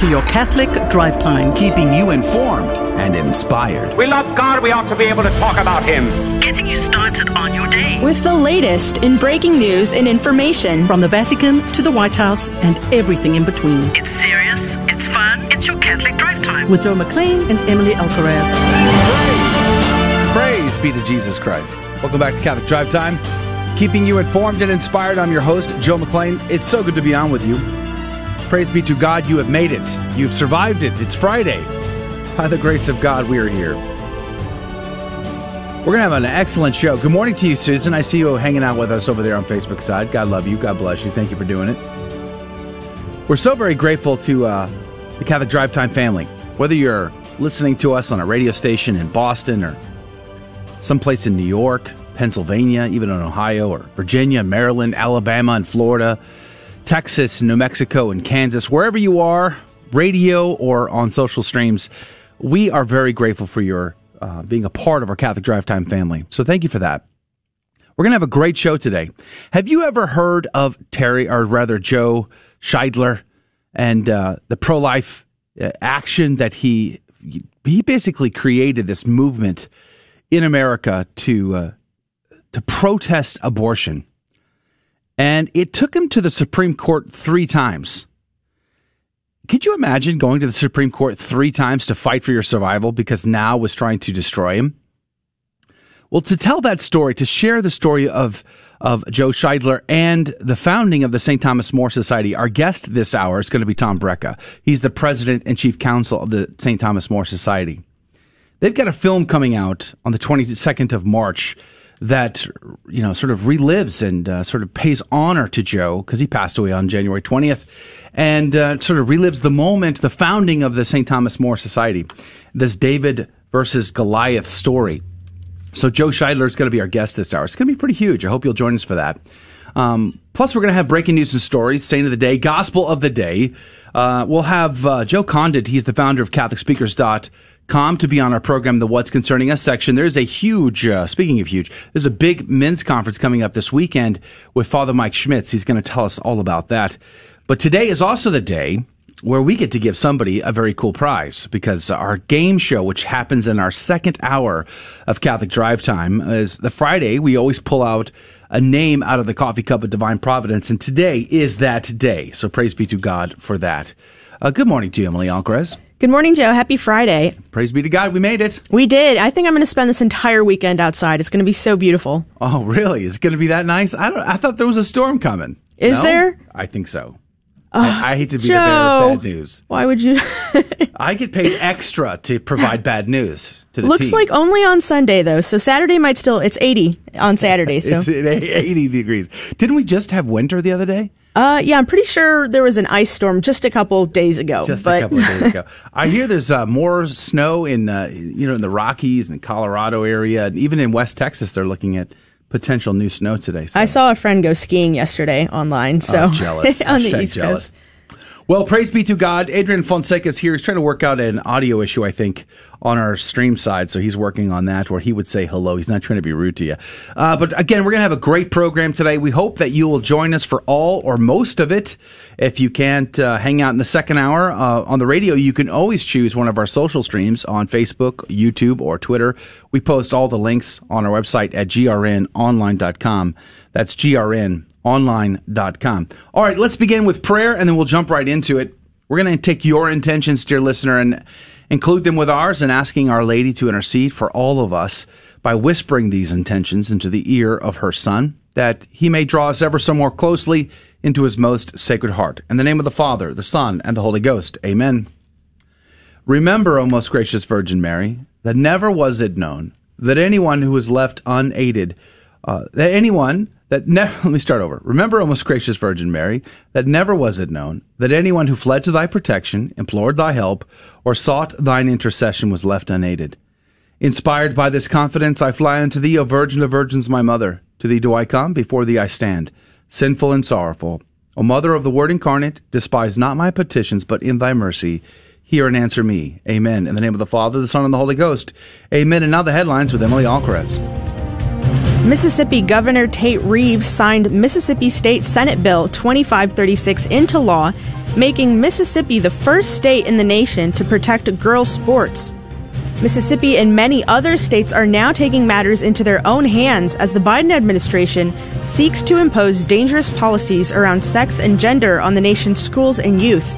to your Catholic Drive Time, keeping you informed and inspired. We love God, we ought to be able to talk about Him. Getting you started on your day. With the latest in breaking news and information from the Vatican to the White House and everything in between. It's serious, it's fun, it's your Catholic Drive Time. With Joe McClane and Emily Alcaraz. Praise. Praise be to Jesus Christ. Welcome back to Catholic Drive Time. Keeping you informed and inspired. I'm your host, Joe McClane. It's so good to be on with you. Praise be to God, you have made it. You've survived it. It's Friday. By the grace of God, we are here. We're going to have an excellent show. Good morning to you, Susan. I see you hanging out with us over there on Facebook side. God love you. God bless you. Thank you for doing it. We're so very grateful to uh, the Catholic Drive Time family. Whether you're listening to us on a radio station in Boston or someplace in New York, Pennsylvania, even in Ohio or Virginia, Maryland, Alabama, and Florida, Texas, New Mexico, and Kansas, wherever you are, radio or on social streams, we are very grateful for your uh, being a part of our Catholic Drive Time family. So thank you for that. We're going to have a great show today. Have you ever heard of Terry, or rather Joe Scheidler, and uh, the pro life uh, action that he he basically created this movement in America to uh, to protest abortion. And it took him to the Supreme Court three times. Could you imagine going to the Supreme Court three times to fight for your survival because NOW was trying to destroy him? Well, to tell that story, to share the story of of Joe Scheidler and the founding of the St. Thomas More Society, our guest this hour is going to be Tom Brejcha. He's the president and chief counsel of the St. Thomas More Society. They've got a film coming out on the 22nd of March that you know sort of relives and uh, sort of pays honor to Joe because he passed away on January 20th, and uh, sort of relives the moment, the founding of the St. Thomas More Society, this David versus Goliath story. So Joe Scheidler is going to be our guest this hour. It's going to be pretty huge. I hope you'll join us for that. Um, plus, we're going to have breaking news and stories, saint of the day, gospel of the day. Uh, we'll have uh, Joe Condit. He's the founder of CatholicSpeakers.com com to be on our program, the What's Concerning Us section. There's a huge, uh, speaking of huge, there's a big men's conference coming up this weekend with Father Mike Schmitz. He's going to tell us all about that. But today is also the day where we get to give somebody a very cool prize because our game show, which happens in our second hour of Catholic Drive Time, is the Friday. We always pull out a name out of the coffee cup of divine providence, and today is that day. So praise be to God for that. Uh, good morning to you, Emily Alcaraz. Good morning, Joe. Happy Friday. Praise be to God. We made it. We did. I think I'm going to spend this entire weekend outside. It's going to be so beautiful. Oh, really? Is it going to be that nice? I don't. I thought there was a storm coming. Is no? there? I think so. I, I, hate to be Joe, the bearer of bad news. Why would you? I get paid extra to provide bad news to the Looks team. like only on Sunday though. So Saturday might still. It's 80 on Saturday. So it's 80 degrees. Didn't we just have winter the other day? Uh, yeah, I'm pretty sure there was an ice storm just a couple days ago. Just but... a couple of days ago. I hear there's uh, more snow in uh, you know in the Rockies and Colorado area, and even in West Texas. They're looking at potential new snow today. So. I saw a friend go skiing yesterday online. So oh, jealous on the East jealous. Coast. Well, praise be to God. Adrian Fonseca is here. He's trying to work out an audio issue, I think, on our stream side. So he's working on that where he would say hello. He's not trying to be rude to you. Uh, but again, we're going to have a great program today. We hope that you will join us for all or most of it. If you can't uh, hang out in the second hour uh, on the radio, you can always choose one of our social streams on Facebook, YouTube, or Twitter. We post all the links on our website at grnonline.com. That's grnonline.com. All right, let's begin with prayer and then we'll jump right into it. We're going to take your intentions, dear listener, and include them with ours and asking Our Lady to intercede for all of us by whispering these intentions into the ear of her Son, that he may draw us ever so more closely into his most sacred heart. In the name of the Father, the Son, and the Holy Ghost. Amen. Remember, O most gracious Virgin Mary, that never was it known that anyone who was left unaided, uh, that anyone that never, let me start over. Remember, O most gracious Virgin Mary, that never was it known that anyone who fled to thy protection, implored thy help, or sought thine intercession was left unaided. Inspired by this confidence, I fly unto thee, O Virgin of Virgins, my mother. To thee do I come, before thee I stand, sinful and sorrowful. O Mother of the Word incarnate, despise not my petitions, but in thy mercy, hear and answer me. Amen. In the name of the Father, the Son, and the Holy Ghost. Amen. And now the headlines with Emily Alcaraz. Mississippi Governor Tate Reeves signed Mississippi State Senate Bill 2536 into law, making Mississippi the first state in the nation to protect girls' sports. Mississippi and many other states are now taking matters into their own hands as the Biden administration seeks to impose dangerous policies around sex and gender on the nation's schools and youth.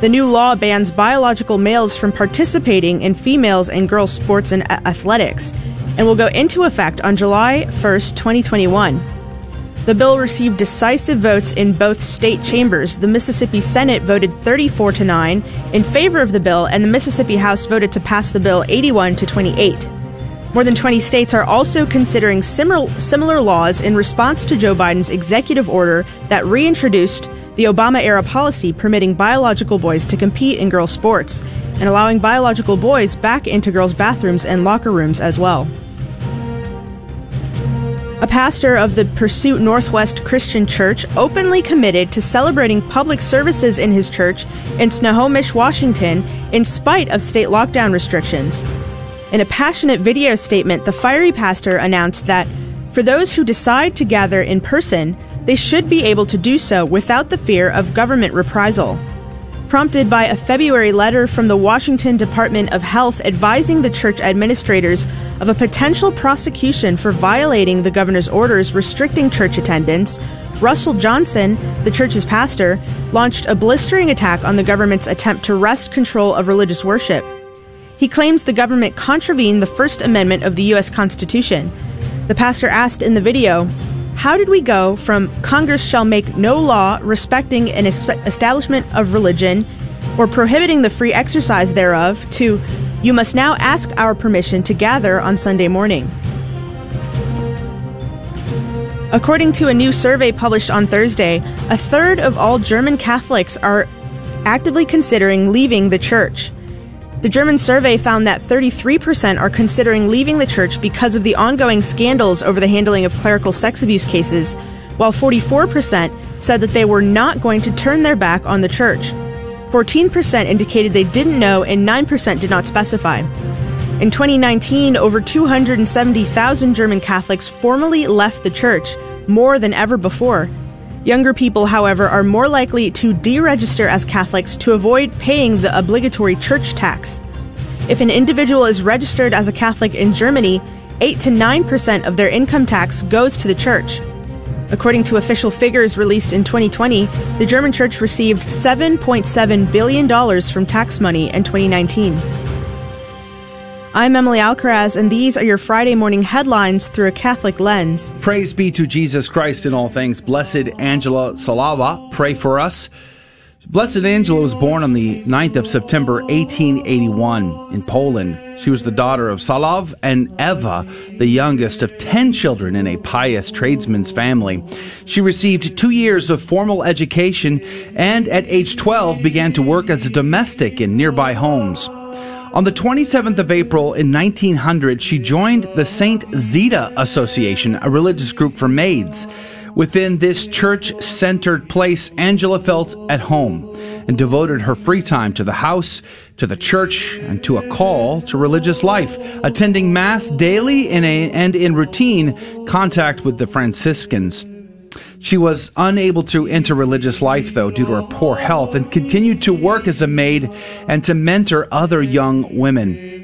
The new law bans biological males from participating in females and girls' sports and athletics and will go into effect on July 1, 2021. The bill received decisive votes in both state chambers. The Mississippi Senate voted 34 to 9 in favor of the bill, and the Mississippi House voted to pass the bill 81 to 28. More than 20 states are also considering similar, similar laws in response to Joe Biden's executive order that reintroduced the Obama era policy permitting biological boys to compete in girls' sports and allowing biological boys back into girls' bathrooms and locker rooms as well. A pastor of the Pursuit Northwest Christian Church openly committed to celebrating public services in his church in Snohomish, Washington, in spite of state lockdown restrictions. In a passionate video statement, the fiery pastor announced that for those who decide to gather in person, they should be able to do so without the fear of government reprisal prompted by a February letter from the Washington Department of Health advising the church administrators of a potential prosecution for violating the governor's orders restricting church attendance. Russell Johnson, the church's pastor, launched a blistering attack on the government's attempt to wrest control of religious worship. He claims the government contravened the First Amendment of the U.S. Constitution. The pastor asked in the video, how did we go from Congress shall make no law respecting an establishment of religion or prohibiting the free exercise thereof to you must now ask our permission to gather on Sunday morning? According to a new survey published on Thursday, a third of all German Catholics are actively considering leaving the church. The German survey found that 33% are considering leaving the church because of the ongoing scandals over the handling of clerical sex abuse cases, while 44% said that they were not going to turn their back on the church. 14% indicated they didn't know, and 9% did not specify. In 2019, over 270,000 German Catholics formally left the church, more than ever before. Younger people, however, are more likely to deregister as Catholics to avoid paying the obligatory church tax. If an individual is registered as a Catholic in Germany, 8 to 9% of their income tax goes to the church. According to official figures released in 2020, the German church received $7.7 billion from tax money in 2019. I'm Emily Alcaraz, and these are your Friday morning headlines through a Catholic lens. Praise be to Jesus Christ in all things. Blessed Angela Salawa, pray for us. Blessed Angela was born on the 9th of September 1881 in Poland. She was the daughter of Salav and Eva, the youngest of 10 children in a pious tradesman's family. She received two years of formal education and at age 12 began to work as a domestic in nearby homes. On the 27th of April in 1900, she joined the St. Zita Association, a religious group for maids. Within this church centered place, Angela felt at home and devoted her free time to the house, to the church, and to a call to religious life, attending Mass daily in a, and in routine contact with the Franciscans. She was unable to enter religious life, though, due to her poor health, and continued to work as a maid and to mentor other young women.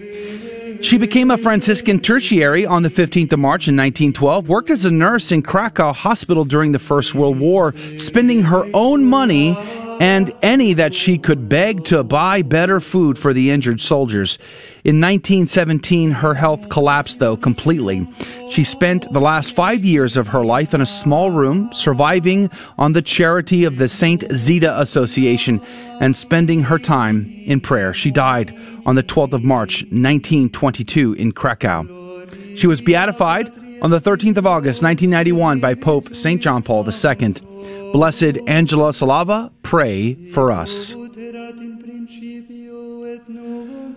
She became a Franciscan tertiary on the 15th of March in 1912, worked as a nurse in Krakow Hospital during the First World War, spending her own money and any that she could beg to buy better food for the injured soldiers. In 1917, her health collapsed, though, completely. She spent the last five years of her life in a small room, surviving on the charity of the St. Zita Association and spending her time in prayer. She died on the 12th of March, 1922, in Krakow. She was beatified on the 13th of August, 1991, by Pope St. John Paul II. Blessed Angela Salawa, pray for us.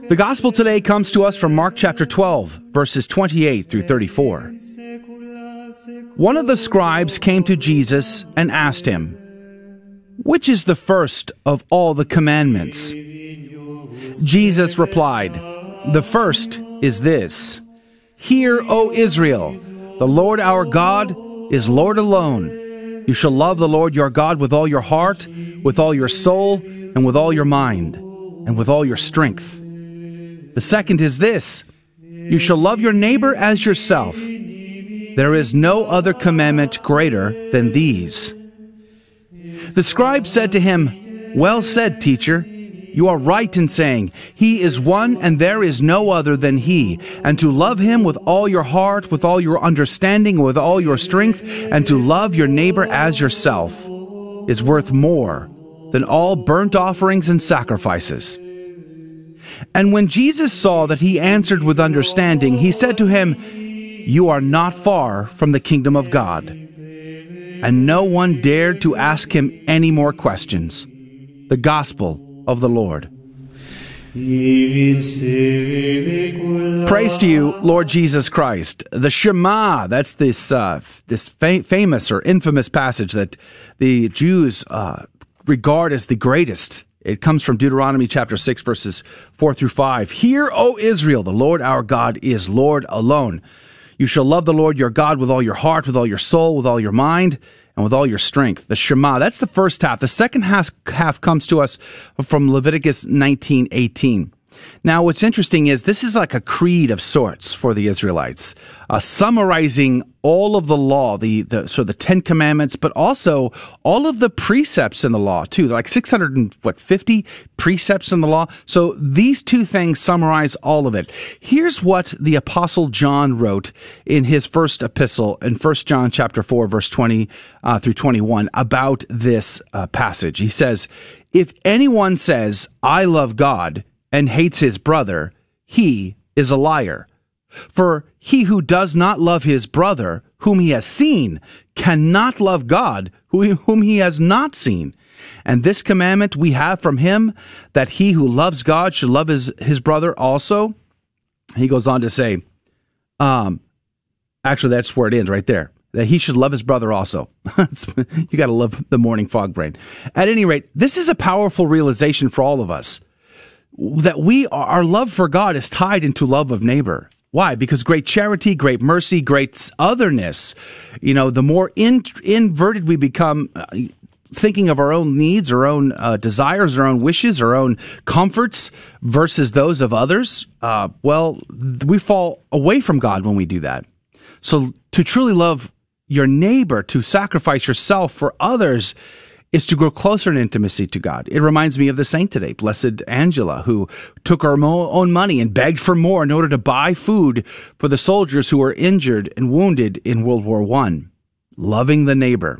The gospel today comes to us from Mark chapter 12, verses 28 through 34. One of the scribes came to Jesus and asked him, Which is the first of all the commandments? Jesus replied, The first is this Hear, O Israel, the Lord our God is Lord alone. You shall love the Lord your God with all your heart, with all your soul, and with all your mind, and with all your strength. The second is this You shall love your neighbor as yourself. There is no other commandment greater than these. The scribe said to him, Well said, teacher. You are right in saying, He is one and there is no other than He, and to love Him with all your heart, with all your understanding, with all your strength, and to love your neighbor as yourself is worth more than all burnt offerings and sacrifices. And when Jesus saw that he answered with understanding, he said to him, You are not far from the kingdom of God. And no one dared to ask him any more questions. The Gospel of the Lord. Praise to you, Lord Jesus Christ. The Shema, that's this, uh, this fa- famous or infamous passage that the Jews uh, regard as the greatest. It comes from Deuteronomy chapter 6, verses 4 through 5. Hear, O Israel, the Lord our God is Lord alone. You shall love the Lord your God with all your heart, with all your soul, with all your mind, and with all your strength. The Shema, that's the first half. The second half, comes to us from Leviticus 19:18. Now, what's interesting is this is like a creed of sorts for the Israelites, uh, summarizing all of the law, the, the so the Ten Commandments, but also all of the precepts in the law too, like six hundred and what fifty precepts in the law. So these two things summarize all of it. Here's what the Apostle John wrote in his first epistle in First John chapter four, verse twenty uh, through twenty one about this uh, passage. He says, "If anyone says I love God," and hates his brother, he is a liar. For he who does not love his brother, whom he has seen, cannot love God, whom he has not seen. And this commandment we have from him, that he who loves God should love his, his brother also. He goes on to say, um, actually, that's where it ends right there. That he should love his brother also. you got to love the morning fog brain. At any rate, this is a powerful realization for all of us that we our love for God is tied into love of neighbor. Why? Because great charity, great mercy, great otherness. You know, the more in, inverted we become, uh, thinking of our own needs, our own uh, desires, our own wishes, our own comforts versus those of others. Uh, well, we fall away from God when we do that. So, to truly love your neighbor, to sacrifice yourself for others is to grow closer in intimacy to God. It reminds me of the saint today, Blessed Angela, who took her own money and begged for more in order to buy food for the soldiers who were injured and wounded in World War I. Loving the neighbor.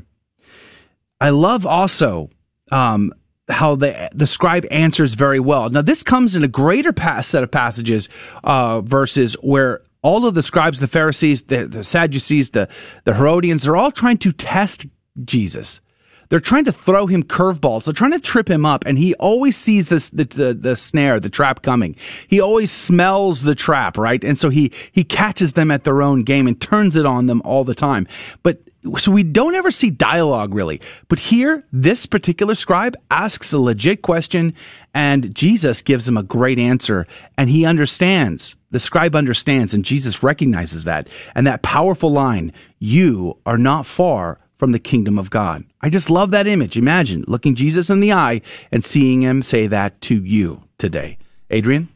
I love also um, how the the scribe answers very well. Now, this comes in a greater set of passages, uh, verses where all of the scribes, the Pharisees, the, the Sadducees, the the Herodians, they're all trying to test Jesus they're trying to throw him curveballs. They're trying to trip him up, and he always sees this the, the, the snare, the trap coming. He always smells the trap, right? And so he he catches them at their own game and turns it on them all the time. But so we don't ever see dialogue really. But here, this particular scribe asks a legit question, and Jesus gives him a great answer, and he understands. The scribe understands, and Jesus recognizes that. And that powerful line, "You are not far." From the kingdom of God. I just love that image. Imagine looking Jesus in the eye and seeing him say that to you today. Adrian?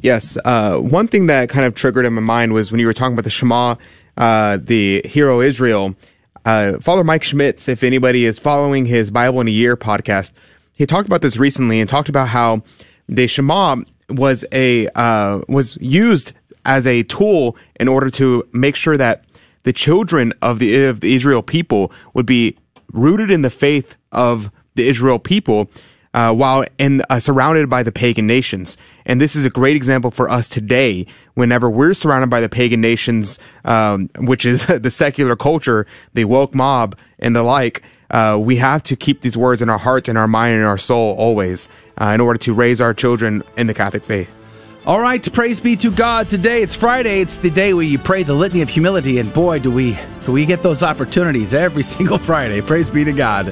Yes. Uh, one thing that kind of triggered in my mind was when you were talking about the Shema, uh, the hero Israel. Uh, Father Mike Schmitz, if anybody is following his Bible in a Year podcast, he talked about this recently and talked about how the Shema was a uh, was used as a tool in order to make sure that the children of the, of the Israel people would be rooted in the faith of the Israel people, uh, while in uh, surrounded by the pagan nations. And this is a great example for us today. Whenever we're surrounded by the pagan nations, um, which is the secular culture, the woke mob, and the like. Uh, we have to keep these words in our heart and our mind and our soul always uh, in order to raise our children in the Catholic faith. All right, praise be to God. Today it's Friday. It's the day where you pray the litany of humility, and boy, do we do we get those opportunities every single Friday. Praise be to God.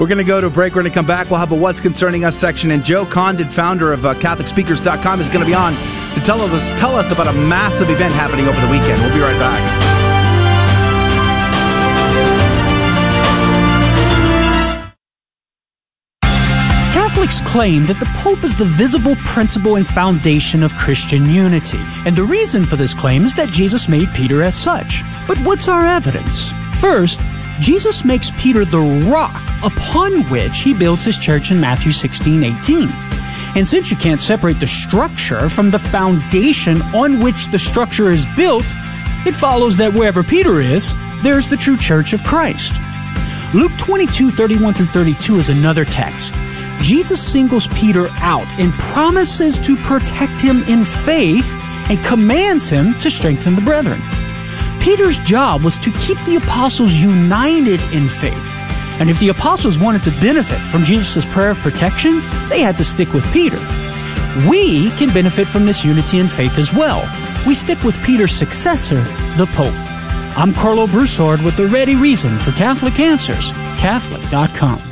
We're going to go to a break. We're going to come back. We'll have a What's Concerning Us section, and Joe Condon, founder of uh, CatholicSpeakers.com, is going to be on to tell us tell us about a massive event happening over the weekend. We'll be right back. Catholics claim that the Pope is the visible principle and foundation of Christian unity. And the reason for this claim is that Jesus made Peter as such. But what's our evidence? First, Jesus makes Peter the rock upon which he builds his church in Matthew 16 18. And since you can't separate the structure from the foundation on which the structure is built, it follows that wherever Peter is, there's the true church of Christ. Luke 22 31 through 32 is another text. Jesus singles Peter out and promises to protect him in faith and commands him to strengthen the brethren. Peter's job was to keep the apostles united in faith. And if the apostles wanted to benefit from Jesus' prayer of protection, they had to stick with Peter. We can benefit from this unity in faith as well. We stick with Peter's successor, the Pope. I'm Karlo Broussard with the ready reason for Catholic Answers, Catholic.com.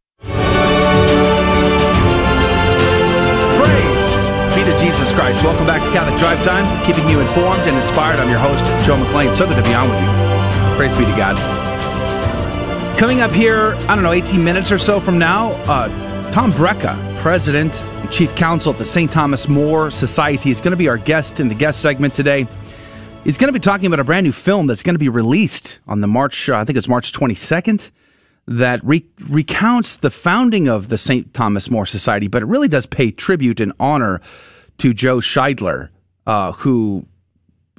Jesus Christ. Welcome back to Catholic Drive Time, keeping you informed and inspired. I'm your host, Joe McClane. So good to be on with you. Praise be to God. Coming up here, I don't know, 18 minutes or so from now, uh, Tom Brejcha, President and Chief Counsel at the St. Thomas More Society, is going to be our guest in the guest segment today. He's going to be talking about a brand new film that's going to be released on the March, uh, I think it's March 22nd, that re- recounts the founding of the St. Thomas More Society, but it really does pay tribute and honor to Joe Scheidler, uh, who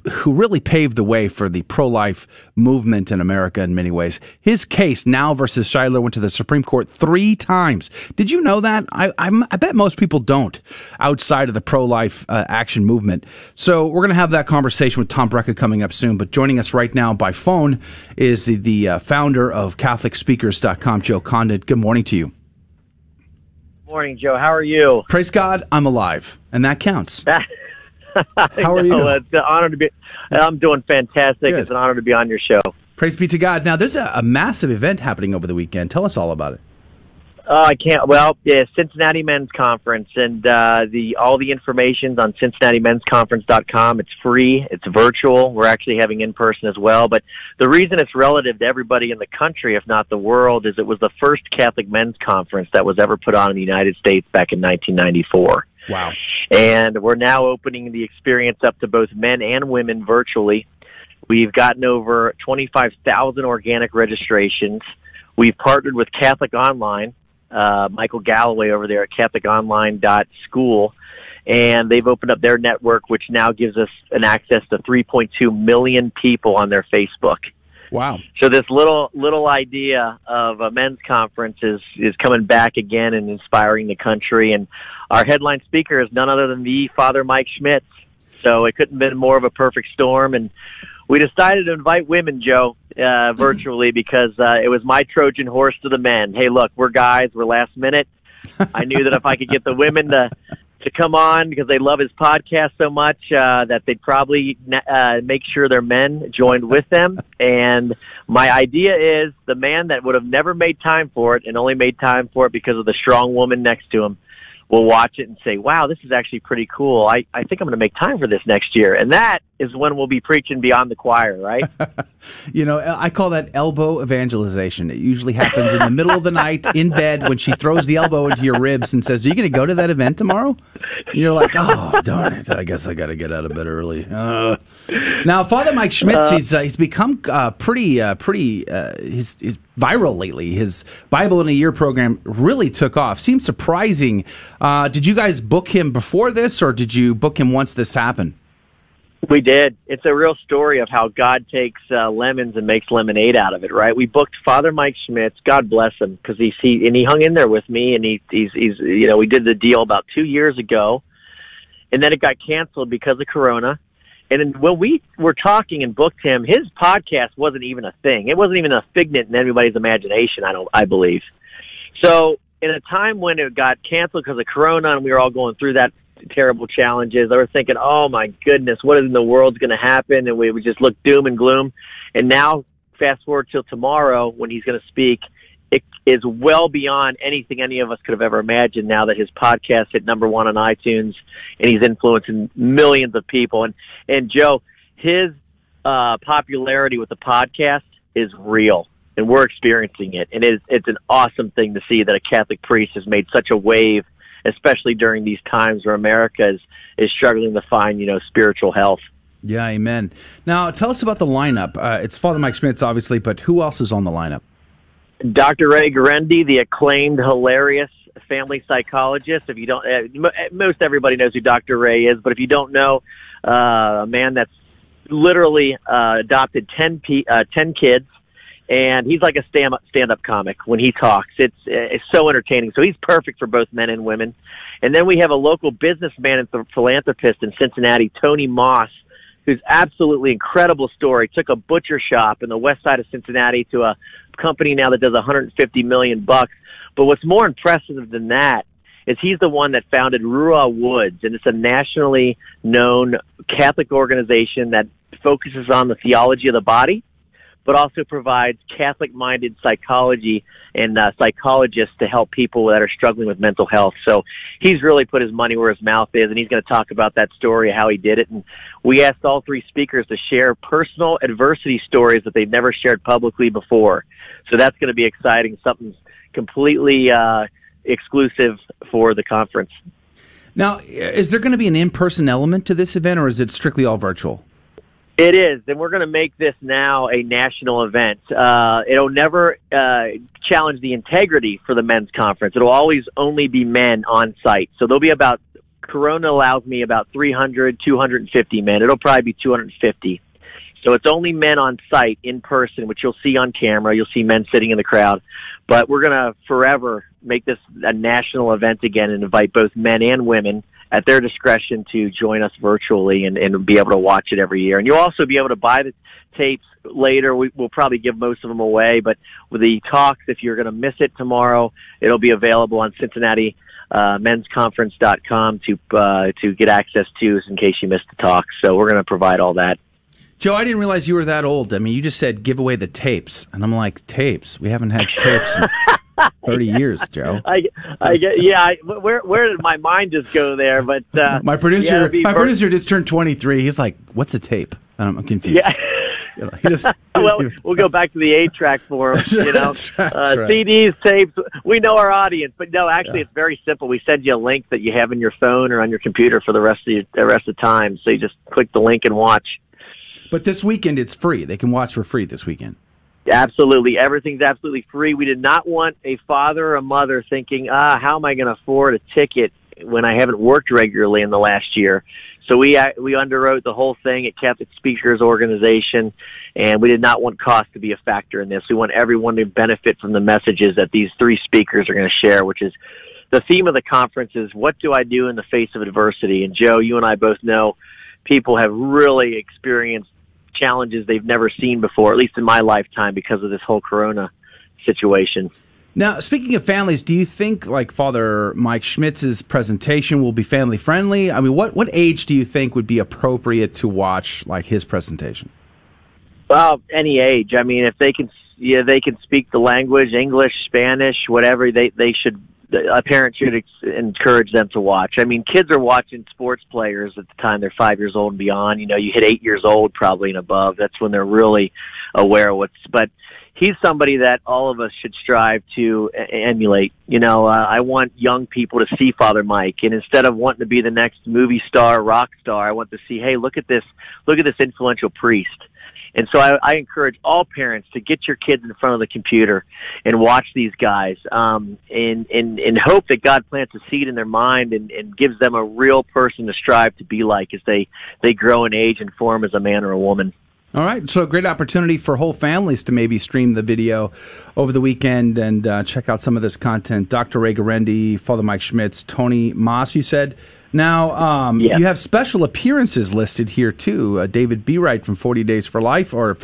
who really paved the way for the pro life movement in America in many ways. His case, NOW versus Scheidler, went to the Supreme Court three times. Did you know that? I, I'm, i bet most people don't outside of the pro life uh, action movement. So we're going to have that conversation with Tom Brejcha coming up soon. But joining us right now by phone is the, the uh, founder of CatholicSpeakers.com, Joe Condit. Good morning to you. Morning, Joe. How are you? Praise God, I'm alive, and that counts. How are you? It's an honor to be. I'm doing fantastic. Good. It's an honor to be on your show. Praise be to God. Now, there's a, a massive event happening over the weekend. Tell us all about it. Oh, I can't. Well, yeah, Cincinnati Men's Conference, and uh, the all the information's on CincinnatiMen'sConference.com. It's free. It's virtual. We're actually having in person as well. But the reason it's relative to everybody in the country, if not the world, is it was the first Catholic men's conference that was ever put on in the United States back in 1994. Wow. And we're now opening the experience up to both men and women virtually. We've gotten over 25,000 organic registrations. We've partnered with Catholic Online, uh, Michael Galloway over there at CatholicOnline.school, and they've opened up their network, which now gives us an access to 3.2 million people on their Facebook. Wow. So this little little idea of a men's conference is is coming back again and inspiring the country. And our headline speaker is none other than the Father Mike Schmitz. So it couldn't have been more of a perfect storm. And we decided to invite women, Joe, uh, virtually because uh, it was my Trojan horse to the men. Hey, look, we're guys. We're last minute. I knew that if I could get the women to to come on because they love his podcast so much uh, that they'd probably uh, make sure their men joined with them. And my idea is the man that would have never made time for it and only made time for it because of the strong woman next to him will watch it and say, wow, this is actually pretty cool. I, I think I'm going to make time for this next year. And that is when we'll be preaching beyond the choir, right? you know, I call that elbow evangelization. It usually happens in the middle of the night in bed when she throws the elbow into your ribs and says, Are you going to go to that event tomorrow? And you're like, Oh, darn it. I guess I got to get out of bed early. Uh. Now, Father Mike Schmitz, uh, he's, uh, he's become uh, pretty, uh, pretty, uh, he's, he's viral lately. His Bible in a Year program really took off. Seems surprising. did you guys book him before this, or did you book him once this happened? We did. It's a real story of how God takes uh, lemons and makes lemonade out of it, right? We booked Father Mike Schmitz. God bless him, because he, he and he hung in there with me, and he he's he's you know we did the deal about two years ago, and then it got canceled because of Corona. And when we were talking and booked him, his podcast wasn't even a thing. It wasn't even a figment in anybody's imagination. I don't. I believe. So in a time when it got canceled because of Corona and we were all going through that terrible challenges, I was thinking, oh my goodness, what in the world's going to happen? And we would just look doom and gloom. And now, fast forward till tomorrow when he's going to speak, it is well beyond anything any of us could have ever imagined now that his podcast hit number one on iTunes and he's influencing millions of people. And, and Joe, his, uh, popularity with the podcast is real and we're experiencing it. And it's, it's an awesome thing to see that a Catholic priest has made such a wave, especially during these times where America is, is struggling to find, you know, spiritual health. Yeah, amen. Now, tell us about the lineup. Uh, it's Father Mike Schmitz, obviously, but who else is on the lineup? Dr. Ray Guarendi, the acclaimed, hilarious family psychologist. If you don't, uh, most everybody knows who Dr. Ray is, but if you don't know, uh, a man that's literally uh, adopted 10, p- uh, 10 kids, and he's like a stand up stand up comic when he talks. It's it's so entertaining. So he's perfect for both men and women. And then we have a local businessman and philanthropist in Cincinnati, Tony Moss, who's absolutely incredible story. Took a butcher shop in the west side of Cincinnati to a company now that does 150 million bucks. But what's more impressive than that is he's the one that founded Ruah Woods, and it's a nationally known Catholic organization that focuses on the theology of the body but also provides Catholic minded psychology and uh, psychologists to help people that are struggling with mental health. So he's really put his money where his mouth is, and he's going to talk about that story, how he did it. And we asked all three speakers to share personal adversity stories that they've never shared publicly before. So that's going to be exciting, something completely uh, exclusive for the conference. Now, is there going to be an in person element to this event, or is it strictly all virtual? It is, and we're going to make this now a national event. Uh, it'll never uh, challenge the integrity for the men's conference. It'll always only be men on site. So there'll be about, Corona allows me about 300, 250 men. It'll probably be 250. So it's only men on site in person, which you'll see on camera. You'll see men sitting in the crowd. But we're going to forever make this a national event again and invite both men and women at their discretion to join us virtually and, and be able to watch it every year. And you'll also be able to buy the tapes later. We, will probably give most of them away, but with the talks, if you're going to miss it tomorrow, it'll be available on Cincinnati uh, mensconference.com to uh, to get access to in case you missed the talk. So we're going to provide all that. Joe, I didn't realize you were that old. I mean, you just said give away the tapes, and I'm like, tapes? We haven't had tapes. Thirty years, Joe. I, I get, yeah. I, where where did my mind just go there? But uh, my producer, yeah, my producer just turned twenty three. He's like, "What's a tape?" And I'm confused. Yeah. he just, well, we'll go back to the eight track for him. You know, that's, that's uh, right. CDs, tapes. We know our audience, but no, actually, yeah. it's very simple. We send you a link that you have in your phone or on your computer for the rest of your, the rest of the time. So you just click the link and watch. But this weekend, it's free. They can watch for free this weekend. Absolutely. Everything's absolutely free. We did not want a father or a mother thinking, ah, how am I going to afford a ticket when I haven't worked regularly in the last year? So we uh, we underwrote the whole thing at Catholic Speakers Organization, and we did not want cost to be a factor in this. We want everyone to benefit from the messages that these three speakers are going to share, which is the theme of the conference is what do I do in the face of adversity? And Joe, you and I both know people have really experienced challenges they've never seen before, at least in my lifetime, because of this whole corona situation. Now, speaking of families, do you think like Father Mike Schmitz's presentation will be family friendly? I mean, what what age do you think would be appropriate to watch like his presentation? Well, any age. I mean, if they can, yeah, they can speak the language, English, Spanish, whatever. They they should a parent should ex- encourage them to watch. I mean, kids are watching sports players at the time they're five years old and beyond. You know, you hit eight years old probably and above. That's when they're really aware of what's. But he's somebody that all of us should strive to emulate. You know, uh, I want young people to see Father Mike, and instead of wanting to be the next movie star, rock star, I want to see, hey, look at this, look at this influential priest and so I, I encourage all parents to get your kids in front of the computer and watch these guys, um, and, and, and hope that God plants a seed in their mind and, and gives them a real person to strive to be like as they, they grow in age and form as a man or a woman. All right, so a great opportunity for whole families to maybe stream the video over the weekend and uh, check out some of this content. Dr. Ray Guarendi, Father Mike Schmitz, Tony Moss, you said. Now, um, yes. you have special appearances listed here too. Uh, David Bereit from 40 Days for Life, or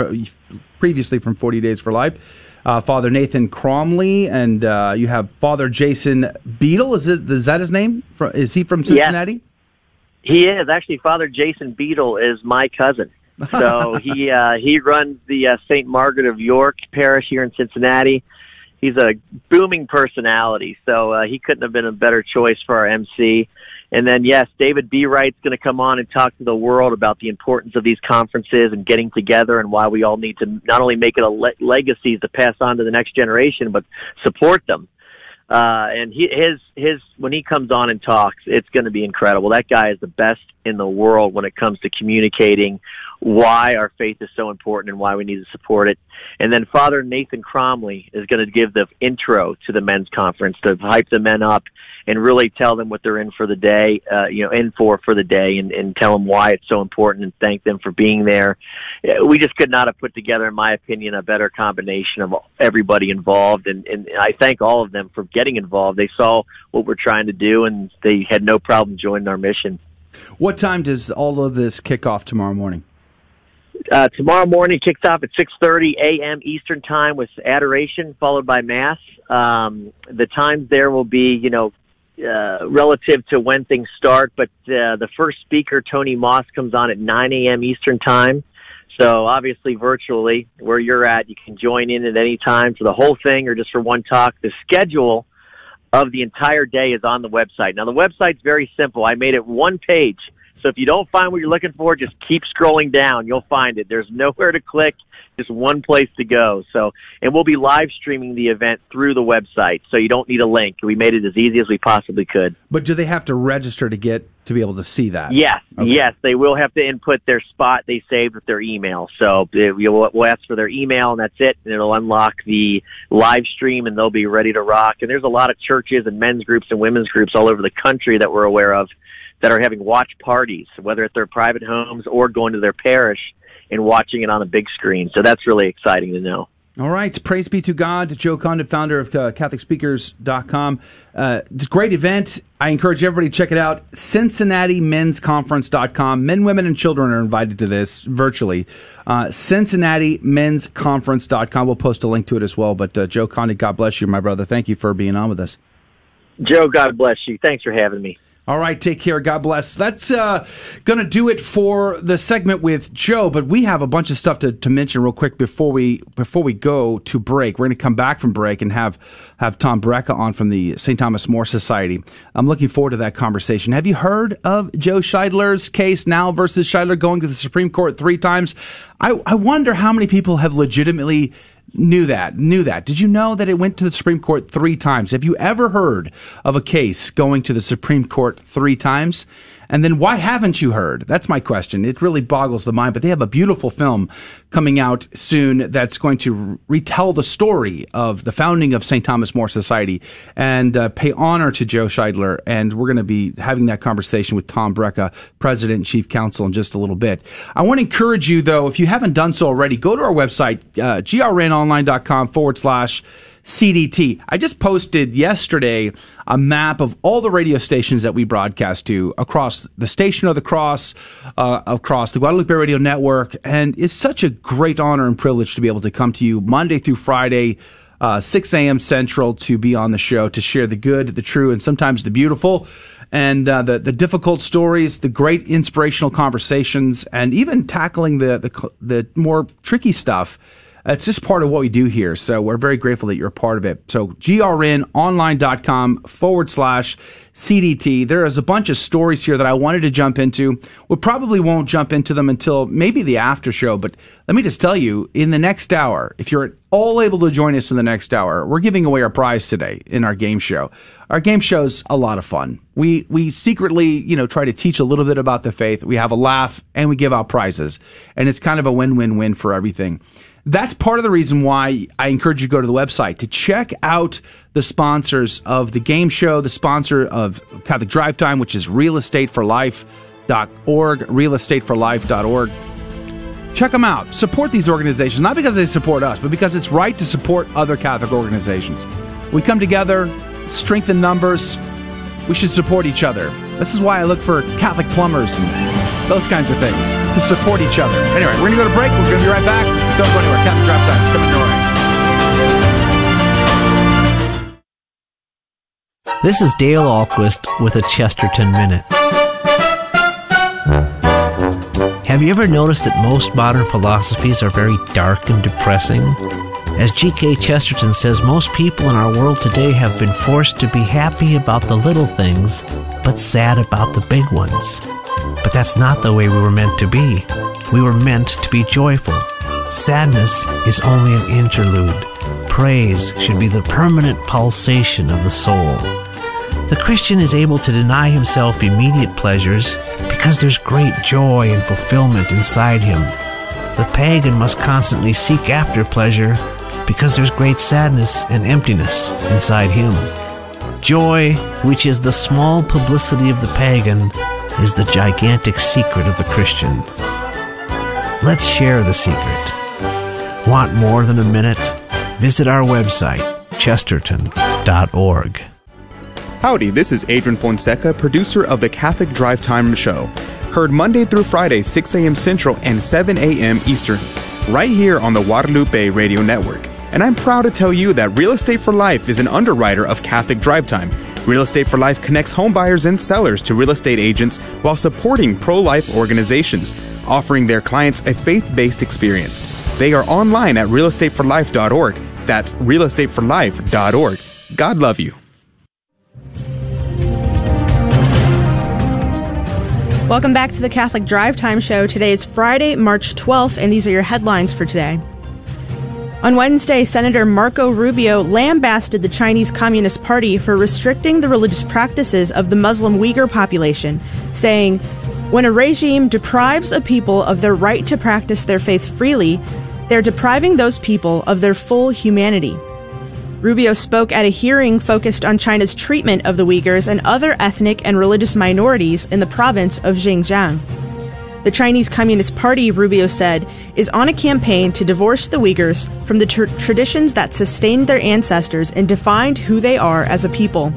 previously from 40 Days for Life. uh, Father Nathan Cromly, and uh, you have Father Jason Beadle. Is, it, is that his name? Is he from Cincinnati? Yes. He is actually Father Jason Beadle is my cousin. So he uh, he runs the uh, St. Margaret of York parish here in Cincinnati. He's a booming personality, so uh, he couldn't have been a better choice for our MC. And then, yes, David Bereit's going to come on and talk to the world about the importance of these conferences and getting together and why we all need to not only make it a le- legacy to pass on to the next generation, but support them. Uh, and he, his, his, when he comes on and talks, it's going to be incredible. That guy is the best in the world when it comes to communicating why our faith is so important and why we need to support it. And then Father Nathan Cromly is going to give the intro to the men's conference to hype the men up and really tell them what they're in for the day, uh, you know, in for for the day and, and tell them why it's so important and thank them for being there. We just could not have put together, in my opinion, a better combination of everybody involved. And, and I thank all of them for getting involved. They saw what we're trying to do and they had no problem joining our mission. What time does all of this kick off tomorrow morning? Uh, tomorrow morning kicks off at 6:30 a.m. Eastern Time with adoration, followed by mass. Um, the times there will be, you know, uh, relative to when things start, but uh, the first speaker, Tony Moss, comes on at 9 a.m. Eastern Time. So obviously, virtually, where you're at, you can join in at any time for the whole thing or just for one talk. The schedule of the entire day is on the website. Now, the website's very simple. I made it one page so if you don't find what you're looking for, just keep scrolling down. You'll find it. There's nowhere to click, just one place to go. So, and we'll be live streaming the event through the website. So you don't need a link. We made it as easy as we possibly could. But do they have to register to get to be able to see that? Yes, okay. yes. They will have to input their spot they saved with their email. So we'll ask for their email, and that's it. And it'll unlock the live stream, and they'll be ready to rock. And there's a lot of churches and men's groups and women's groups all over the country that we're aware of that are having watch parties, whether at their private homes or going to their parish and watching it on a big screen. So that's really exciting to know. All right. Praise be to God. Joe Condon, founder of uh, CatholicSpeakers.com. Uh, it's a great event. I encourage everybody to check it out. CincinnatiMen'sConference.com. Men, women, and children are invited to this virtually. Uh, CincinnatiMen'sConference.com. We'll post a link to it as well. But uh, Joe Condon, God bless you, my brother. Thank you for being on with us. Joe, God bless you. Thanks for having me. All right, take care. God bless. That's uh, going to do it for the segment with Joe. But we have a bunch of stuff to, to mention real quick before we before we go to break. We're going to come back from break and have have Tom Brejcha on from the St. Thomas More Society. I'm looking forward to that conversation. Have you heard of Joe Scheidler's case NOW versus Scheidler going to the Supreme Court three times? I, I wonder how many people have legitimately Knew that. Knew that. Did you know that it went to the Supreme Court three times? Have you ever heard of a case going to the Supreme Court three times? And then why haven't you heard? That's my question. It really boggles the mind. But they have a beautiful film coming out soon that's going to retell the story of the founding of St. Thomas More Society and uh, pay honor to Joe Scheidler. And we're going to be having that conversation with Tom Brejcha, President and Chief Counsel, in just a little bit. I want to encourage you, though, if you haven't done so already, go to our website, uh, grnonline.com forward slash CDT. I just posted yesterday a map of all the radio stations that we broadcast to across the Station of the Cross, uh, across the Guadalupe Radio Network, and it's such a great honor and privilege to be able to come to you Monday through Friday. Uh, 6 a.m. Central to be on the show to share the good, the true, and sometimes the beautiful, and uh, the the difficult stories, the great inspirational conversations, and even tackling the the, the more tricky stuff it's just part of what we do here. So we're very grateful that you're a part of it. So grnonline.com forward slash CDT. There is a bunch of stories here that I wanted to jump into. We probably won't jump into them until maybe the after show, but let me just tell you, in the next hour, if you're at all able to join us in the next hour, we're giving away our prize today in our game show. Our game show's a lot of fun. We we secretly, you know, try to teach a little bit about the faith. We have a laugh and we give out prizes. And it's kind of a win-win-win for everything. That's part of the reason why I encourage you to go to the website to check out the sponsors of the game show, the sponsor of Catholic Drive Time, which is realestateforlife.org, realestateforlife.org. Check them out. Support these organizations, not because they support us, but because it's right to support other Catholic organizations. We come together, strengthen numbers. We should support each other. This is why I look for Catholic plumbers and those kinds of things to support each other. Anyway, we're going to go to break. We're going to be right back. Don't go anywhere. Captain coming your way. This is Dale Ahlquist with a Chesterton Minute. Have you ever noticed that most modern philosophies are very dark and depressing? As G.K. Chesterton says, most people in our world today have been forced to be happy about the little things, but sad about the big ones. But that's not the way we were meant to be. We were meant to be joyful. Sadness is only an interlude. Praise should be the permanent pulsation of the soul. The Christian is able to deny himself immediate pleasures because there's great joy and fulfillment inside him. The pagan must constantly seek after pleasure because there's great sadness and emptiness inside him. Joy, which is the small publicity of the pagan, is the gigantic secret of the Christian. Let's share the secret. Want more than a minute? Visit our website, chesterton.org. Howdy, this is Adrian Fonseca, producer of the Catholic Drive Time Show. Heard Monday through Friday, 6 a.m. Central and 7 a.m. Eastern, right here on the Guadalupe Radio Network. And I'm proud to tell you that Real Estate for Life is an underwriter of Catholic Drive Time. Real Estate for Life connects home buyers and sellers to real estate agents while supporting pro life organizations, offering their clients a faith based experience. They are online at realestateforlife.org. That's realestateforlife.org. God love you. Welcome back to the Catholic Drive Time Show. Today is Friday, March 12th, and these are your headlines for today. On Wednesday, Senator Marco Rubio lambasted the Chinese Communist Party for restricting the religious practices of the Muslim Uyghur population, saying, When a regime deprives a people of their right to practice their faith freely, they're depriving those people of their full humanity. Rubio spoke at a hearing focused on China's treatment of the Uyghurs and other ethnic and religious minorities in the province of Xinjiang. The Chinese Communist Party, Rubio said, is on a campaign to divorce the Uyghurs from the tr- traditions that sustained their ancestors and defined who they are as a people.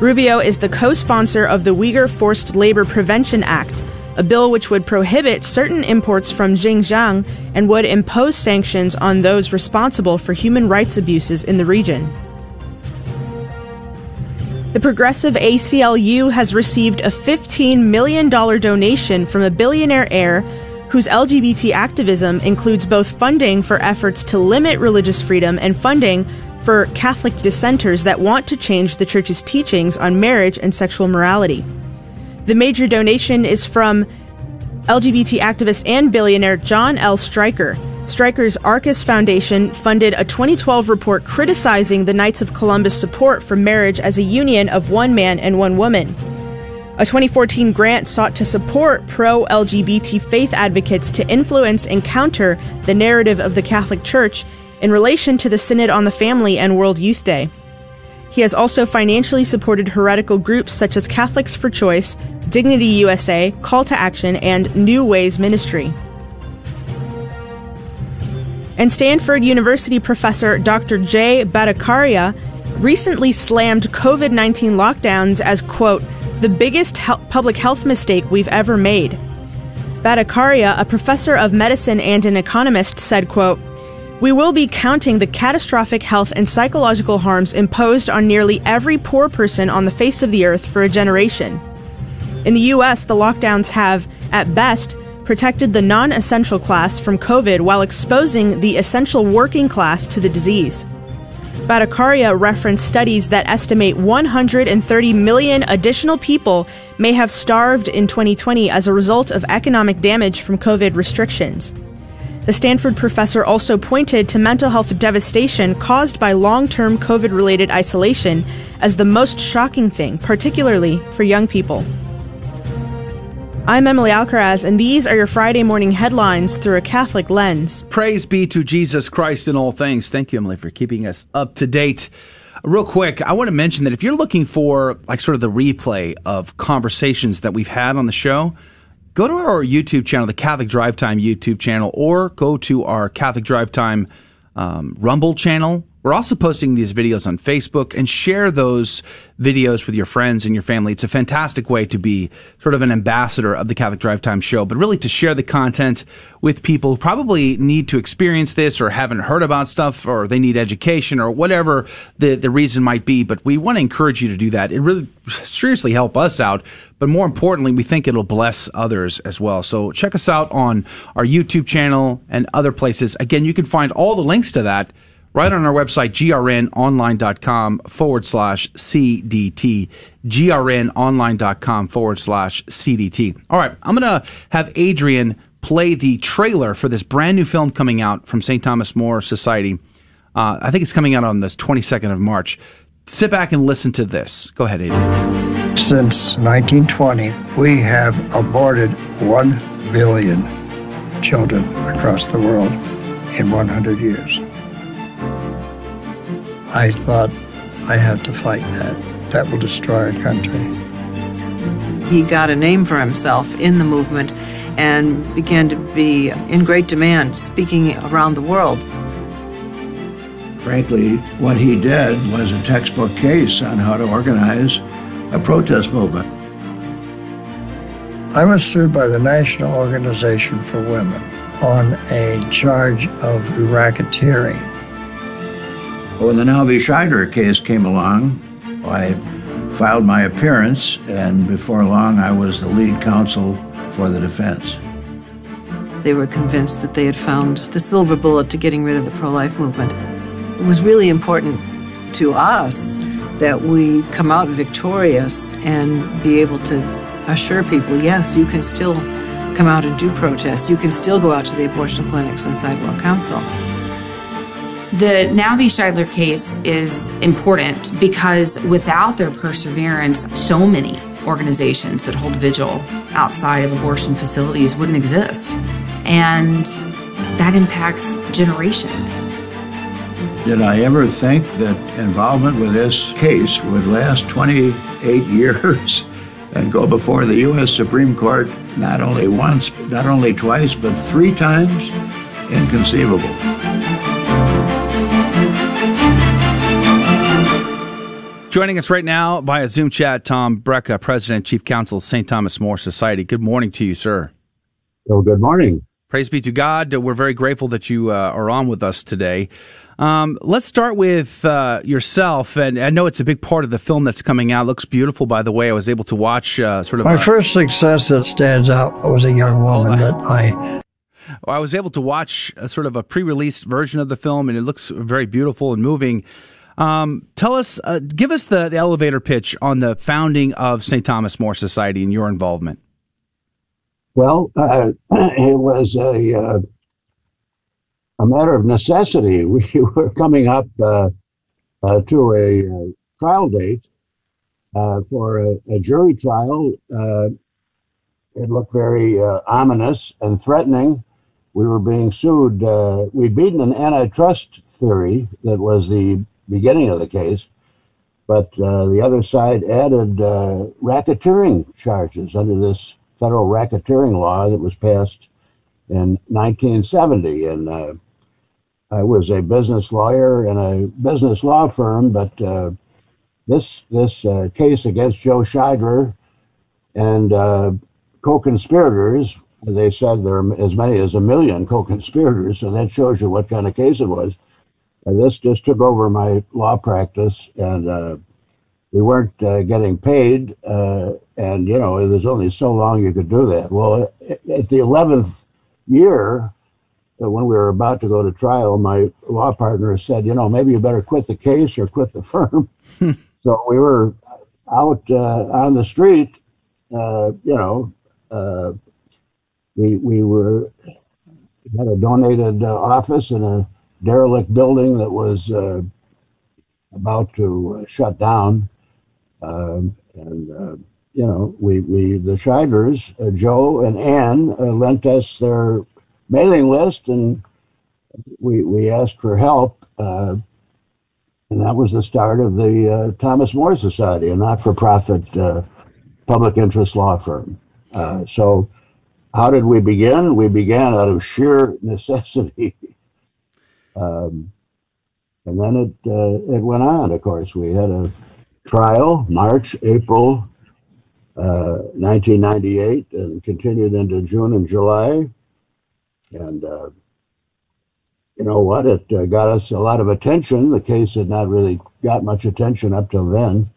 Rubio is the co sponsor of the Uyghur Forced Labor Prevention Act, a bill which would prohibit certain imports from Xinjiang and would impose sanctions on those responsible for human rights abuses in the region. The progressive ACLU has received a $15 million donation from a billionaire heir whose LGBT activism includes both funding for efforts to limit religious freedom and funding for Catholic dissenters that want to change the Church's teachings on marriage and sexual morality. The major donation is from LGBT activist and billionaire Jon L. Stryker. Stryker's Arcus Foundation funded a 2012 report criticizing the Knights of Columbus support for marriage as a union of one man and one woman. A 2014 grant sought to support pro LGBT faith advocates to influence and counter the narrative of the Catholic Church in relation to the Synod on the Family and World Youth Day. He has also financially supported heretical groups such as Catholics for Choice, Dignity USA, Call to Action, and New Ways Ministry. And Stanford University professor Dr. Jay Bhattacharya recently slammed COVID 19 lockdowns as, quote, the biggest he- public health mistake we've ever made. Bhattacharya, a professor of medicine and an economist, said, quote, we will be counting the catastrophic health and psychological harms imposed on nearly every poor person on the face of the earth for a generation. In the US, the lockdowns have, at best, protected the non essential class from COVID while exposing the essential working class to the disease. Bhattacharya referenced studies that estimate 130 million additional people may have starved in 2020 as a result of economic damage from COVID restrictions. The Stanford professor also pointed to mental health devastation caused by long term COVID related isolation as the most shocking thing, particularly for young people. I'm Emily Alcaraz, and these are your Friday morning headlines through a Catholic lens. Praise be to Jesus Christ in all things. Thank you, Emily, for keeping us up to date. Real quick, I want to mention that if you're looking for like sort of the replay of conversations that we've had on the show, go to our YouTube channel, the Catholic Drive Time YouTube channel, or go to our Catholic Drive Time um, Rumble channel We're also posting these videos on Facebook and share those videos with your friends and your family. It's a fantastic way to be sort of an ambassador of the Catholic Drive Time show, but really to share the content with people who probably need to experience this or haven't heard about stuff or they need education or whatever the, the reason might be. But we want to encourage you to do that. It really seriously help us out. But more importantly, we think it'll bless others as well. So check us out on our YouTube channel and other places. Again, you can find all the links to that right on our website, grnonline.com forward slash CDT. grnonline.com forward slash CDT. All right, I'm going to have Adrian play the trailer for this brand new film coming out from St. Thomas More Society. Uh, I think it's coming out on this 22nd of March. Sit back and listen to this. Go ahead, Adrian. Since 1920, we have aborted 1 billion children across the world in 100 years. I thought I had to fight that. That will destroy our country. He got a name for himself in the movement and began to be in great demand, speaking around the world. Frankly, what he did was a textbook case on how to organize a protest movement. I was sued by the National Organization for Women on a charge of racketeering. When the NOW v. Scheidler case came along, I filed my appearance, and before long, I was the lead counsel for the defense. They were convinced that they had found the silver bullet to getting rid of the pro life movement. It was really important to us that we come out victorious and be able to assure people yes, you can still come out and do protests, you can still go out to the abortion clinics and sidewalk counsel. The NOW v. Scheidler case is important because without their perseverance, so many organizations that hold vigil outside of abortion facilities wouldn't exist. And that impacts generations. Did I ever think that involvement with this case would last 28 years and go before the U.S. Supreme Court not only once, not only twice, but three times? Inconceivable. Joining us right now via Zoom chat, Tom Brejcha, President, Chief Counsel, St. Thomas More Society. Good morning to you, sir. Well, good morning. Praise be to God. We're very grateful that you uh, are on with us today. Um, let's start with uh, yourself, and I know it's a big part of the film that's coming out. It looks beautiful, by the way. I was able to watch uh, sort of my a, first success that stands out was a young woman that I. I was able to watch a, sort of a pre-released version of the film, and it looks very beautiful and moving. Um, tell us, uh, give us the, the, elevator pitch on the founding of St. Thomas More Society and your involvement. Well, uh, it was a uh, a matter of necessity. We were coming up uh, uh, to a uh, trial date for a, a, jury trial. it looked very ominous and threatening. We were being sued. we'd beaten an antitrust theory that was the beginning of the case, but uh, the other side added uh, racketeering charges under this federal racketeering law that was passed in 1970. And uh, I was a business lawyer in a business law firm, but uh, this this uh, case against Joe Scheidler and uh, co-conspirators, they said there are as many as a million co-conspirators, so that shows you what kind of case it was and this just took over my law practice, and uh, we weren't uh, getting paid. Uh, and you know, it was only so long you could do that. Well, at the eleventh year, uh, when we were about to go to trial, my law partner said, "You know, maybe you better quit the case or quit the firm." so we were out uh, on the street. Uh, you know, we we were had a donated office and a derelict building that was uh, about to uh, shut down. Um, and, uh, you know, we, we the Scheidlers, uh, Joe and Ann, uh, lent us their mailing list and we, we asked for help. and that was the start of the Thomas More Society, a not for profit public interest law firm. so, how did we begin? We began out of sheer necessity. Um, and then it uh, it went on. Of course, we had a trial March, April, uh, 1998, and continued into June and July. And uh, you know what? It uh, got us a lot of attention. The case had not really got much attention up till then.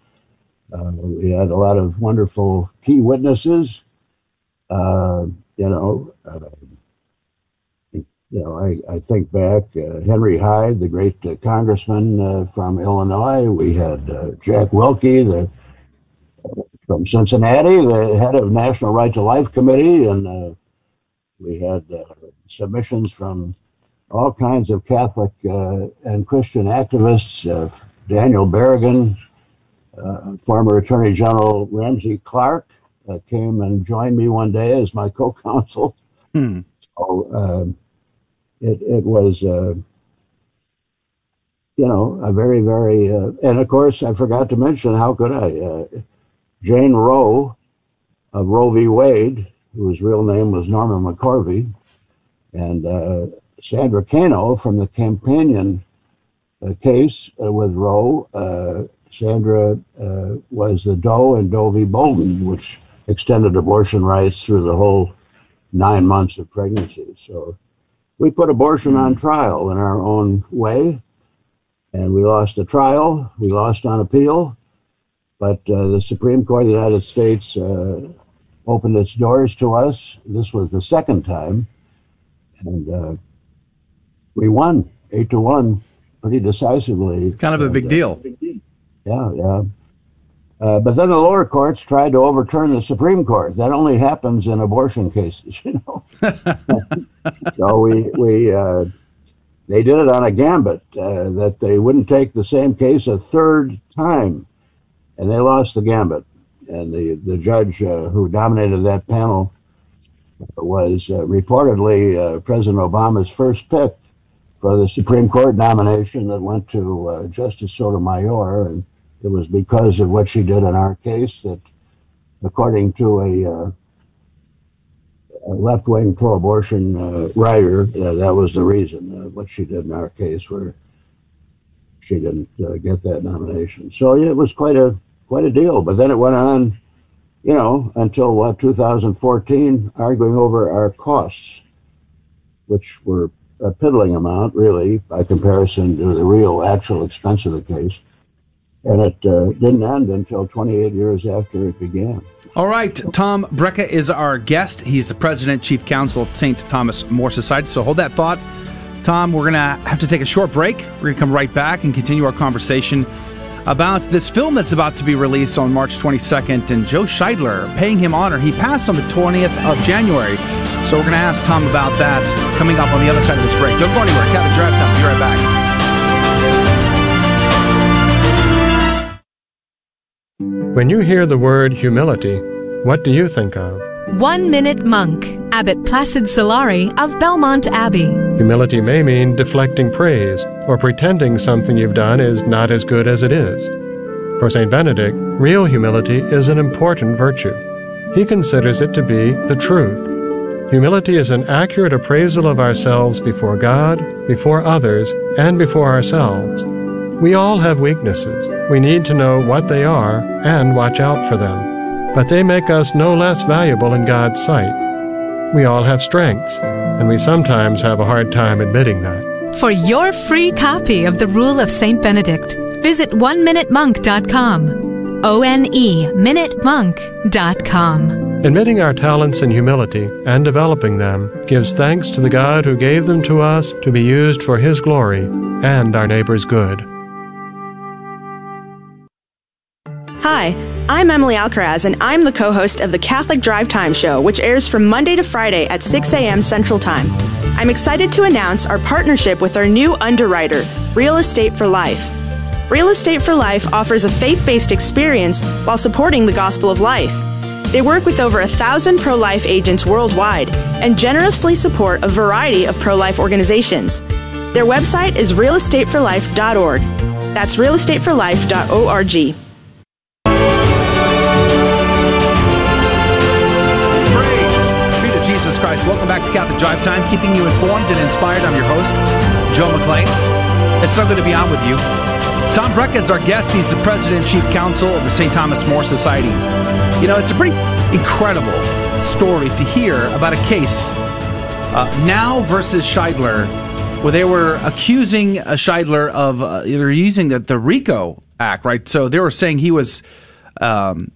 Uh, we had a lot of wonderful key witnesses. Uh, you know, you know, I, I think back uh, Henry Hyde, the great uh, congressman uh, from Illinois. We had Jack Willke, the from Cincinnati, the head of National Right to Life Committee, and we had submissions from all kinds of Catholic and Christian activists. Daniel Berrigan, uh, former Attorney General Ramsey Clark uh, came and joined me one day as my co-counsel. Hmm. So uh, it it was uh, you know a very very uh, and of course I forgot to mention how could I uh, Jane Roe of Roe v. Wade, whose real name was Norma McCorvey, and Sandra Cano from the Companion case with Roe Sandra uh, was the Doe and Doe v. Bolton, which extended abortion rights through the whole nine months of pregnancy. So we put abortion on trial in our own way, and we lost the trial. We lost on appeal, but uh, the Supreme Court of the United States uh, opened its doors to us. This was the second time, and uh, we won eight to one pretty decisively. It's kind of a big uh, deal yeah, yeah. Uh, but then the lower courts tried to overturn the Supreme Court. That only happens in abortion cases, you know. so we we uh, they did it on a gambit uh, that they wouldn't take the same case a third time, and they lost the gambit. And the the judge uh, who dominated that panel was uh, reportedly President Obama's first pick for the Supreme Court nomination that went to Justice Sotomayor and it was because of what she did in our case that, according to a, uh, a left-wing pro-abortion uh, writer, uh, that was the reason uh, what she did in our case, where she didn't uh, get that nomination. So yeah, it was quite a quite a deal. But then it went on, you know, until what 2014, arguing over our costs, which were a piddling amount, really, by comparison to the real actual expense of the case and it uh, didn't end until 28 years after it began. All right, Tom Brejcha is our guest. He's the president, chief counsel of St. Thomas More Society. So hold that thought. Tom, we're going to have to take a short break. We're going to come right back and continue our conversation about this film that's about to be released on March 22nd and Joe Scheidler paying him honor. He passed on the 20th of January. So we're going to ask Tom about that coming up on the other side of this break. Don't go anywhere. Catholic Drive Time. Be right back. When you hear the word humility, what do you think of? One Minute Monk, Abbot Placid Solari of Belmont Abbey. Humility may mean deflecting praise or pretending something you've done is not as good as it is. For St. Benedict, real humility is an important virtue. He considers it to be the truth. Humility is an accurate appraisal of ourselves before God, before others, and before ourselves. We all have weaknesses. We need to know what they are and watch out for them. But they make us no less valuable in God's sight. We all have strengths, and we sometimes have a hard time admitting that. For your free copy of The Rule of St. Benedict, visit oneminutemonk.com. O N E MinuteMonk.com. Admitting our talents in humility and developing them gives thanks to the God who gave them to us to be used for His glory and our neighbor's good. Hi, I'm Emily Alcaraz, and I'm the co host of the Catholic Drive Time Show, which airs from Monday to Friday at 6 a.m. Central Time. I'm excited to announce our partnership with our new underwriter, Real Estate for Life. Real Estate for Life offers a faith based experience while supporting the gospel of life. They work with over a thousand pro life agents worldwide and generously support a variety of pro life organizations. Their website is realestateforlife.org. That's realestateforlife.org. Back Catholic Drive Time, keeping you informed and inspired. I'm your host, Joe McClane. It's so good to be on with you. Tom Brejcha is our guest. He's the president and chief counsel of the St. Thomas More Society. You know, it's a pretty incredible story to hear about a case, uh, NOW versus Scheidler, where they were accusing uh, Scheidler of uh, they're using the, the RICO Act, right? So they were saying he was. Um,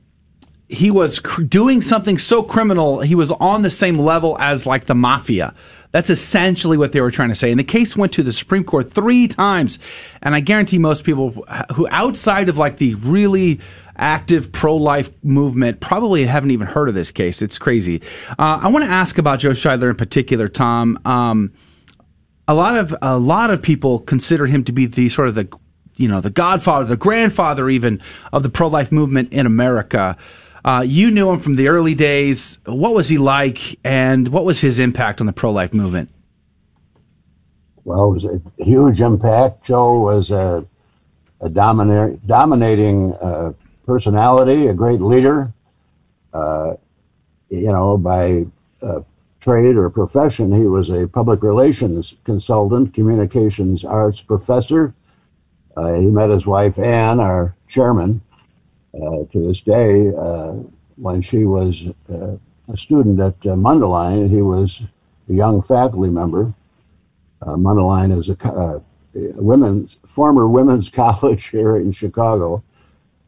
he was cr- doing something so criminal, he was on the same level as like the mafia. That's essentially what they were trying to say. And the case went to the Supreme Court three times. And I guarantee most people who outside of like the really active pro-life movement probably haven't even heard of this case. It's crazy. Uh, I want to ask about Joe Scheidler in particular, Tom. Um, a lot of a lot of people consider him to be the sort of the you know the godfather, the grandfather even of the pro-life movement in America. Uh, you knew him from the early days. What was he like, and what was his impact on the pro life movement? Well, it was a huge impact. Joe was a, a dominar- dominating uh, personality, a great leader. Uh, you know, by uh, trade or profession, he was a public relations consultant, communications arts professor. Uh, he met his wife, Ann, our chairman, to this day, uh, when she was uh, a student at uh, Mundelein, he was a young faculty member. Uh, Mundelein is a, uh, women's former women's college here in Chicago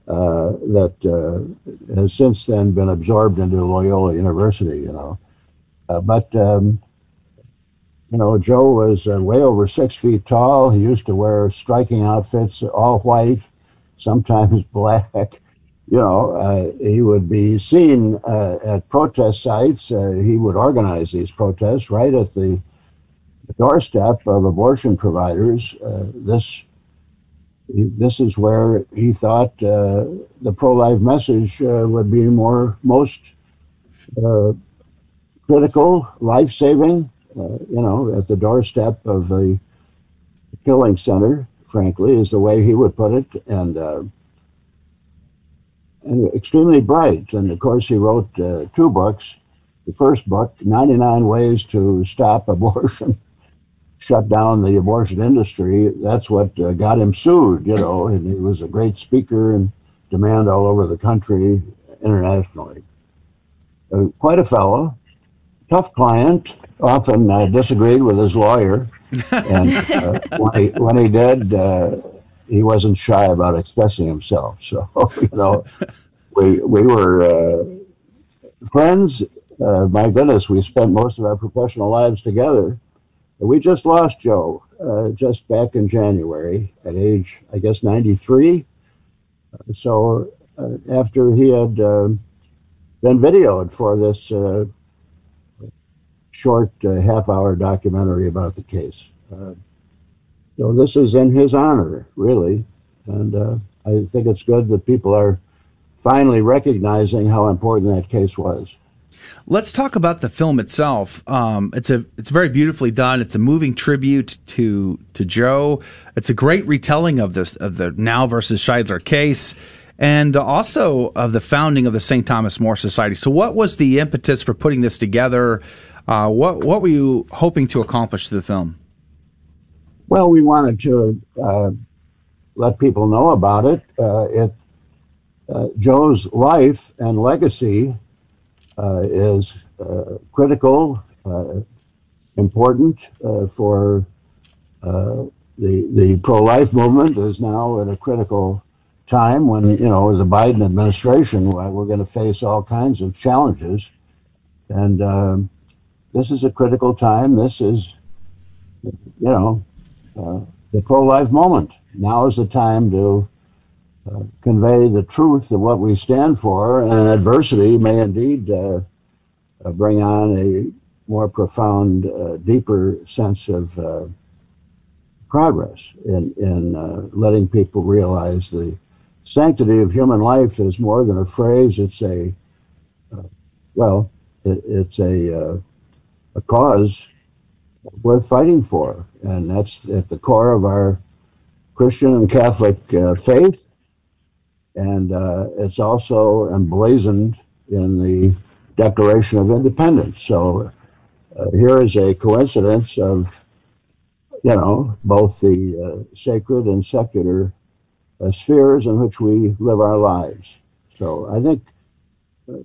that has since then been absorbed into Loyola University. You know, but um, you know, Joe was way over six feet tall. He used to wear striking outfits, all white, sometimes black you know, uh, he would be seen uh, at protest sites. Uh, he would organize these protests right at the doorstep of abortion providers. Uh, this this is where he thought uh, the pro-life message uh, would be more most critical, life-saving. you know, at the doorstep of the killing center. Frankly, is the way he would put it, and extremely bright. And of course, he wrote uh, two books. The first book, 99 Ways to Stop Abortion, shut down the abortion industry. That's what uh, got him sued, you know, and he was a great speaker and demand all over the country, internationally. Uh, quite a fellow, tough client, often uh, disagreed with his lawyer. and uh, when, he, when he did, uh, he wasn't shy about expressing himself. So you know, we we were uh, friends. Uh, my goodness, we spent most of our professional lives together. We just lost Joe uh, just back in January at age, I guess, 93. So uh, after he had um, been videoed for this uh, short uh, half-hour documentary about the case. So this is in his honor, really, and uh, I think it's good that people are finally recognizing how important that case was. Let's talk about the film itself. Um, it's a it's very beautifully done. It's a moving tribute to to Joe. It's a great retelling of this of the NOW versus Scheidler case, and also of the founding of the St. Thomas More Society. So, what was the impetus for putting this together? Uh, what what were you hoping to accomplish through the film? Well, we wanted to uh, let people know about it. Uh, it uh, Joe's life and legacy uh, is uh, critical, uh, important for the the pro-life movement. Is now at a critical time when you know the Biden administration we're going to face all kinds of challenges, and um, this is a critical time. This is you know uh, the pro-life moment. Now is the time to uh, convey the truth of what we stand for, and adversity may indeed uh, uh bring on a more profound, uh, deeper sense of progress in, in letting people realize the sanctity of human life is more than a phrase. It's a, well, it, it's a, a cause worth fighting for. And that's at the core of our Christian and Catholic uh, faith. And uh, it's also emblazoned in the Declaration of Independence. So uh, here is a coincidence of you know, both the uh, sacred and secular uh, spheres in which we live our lives. So I think uh,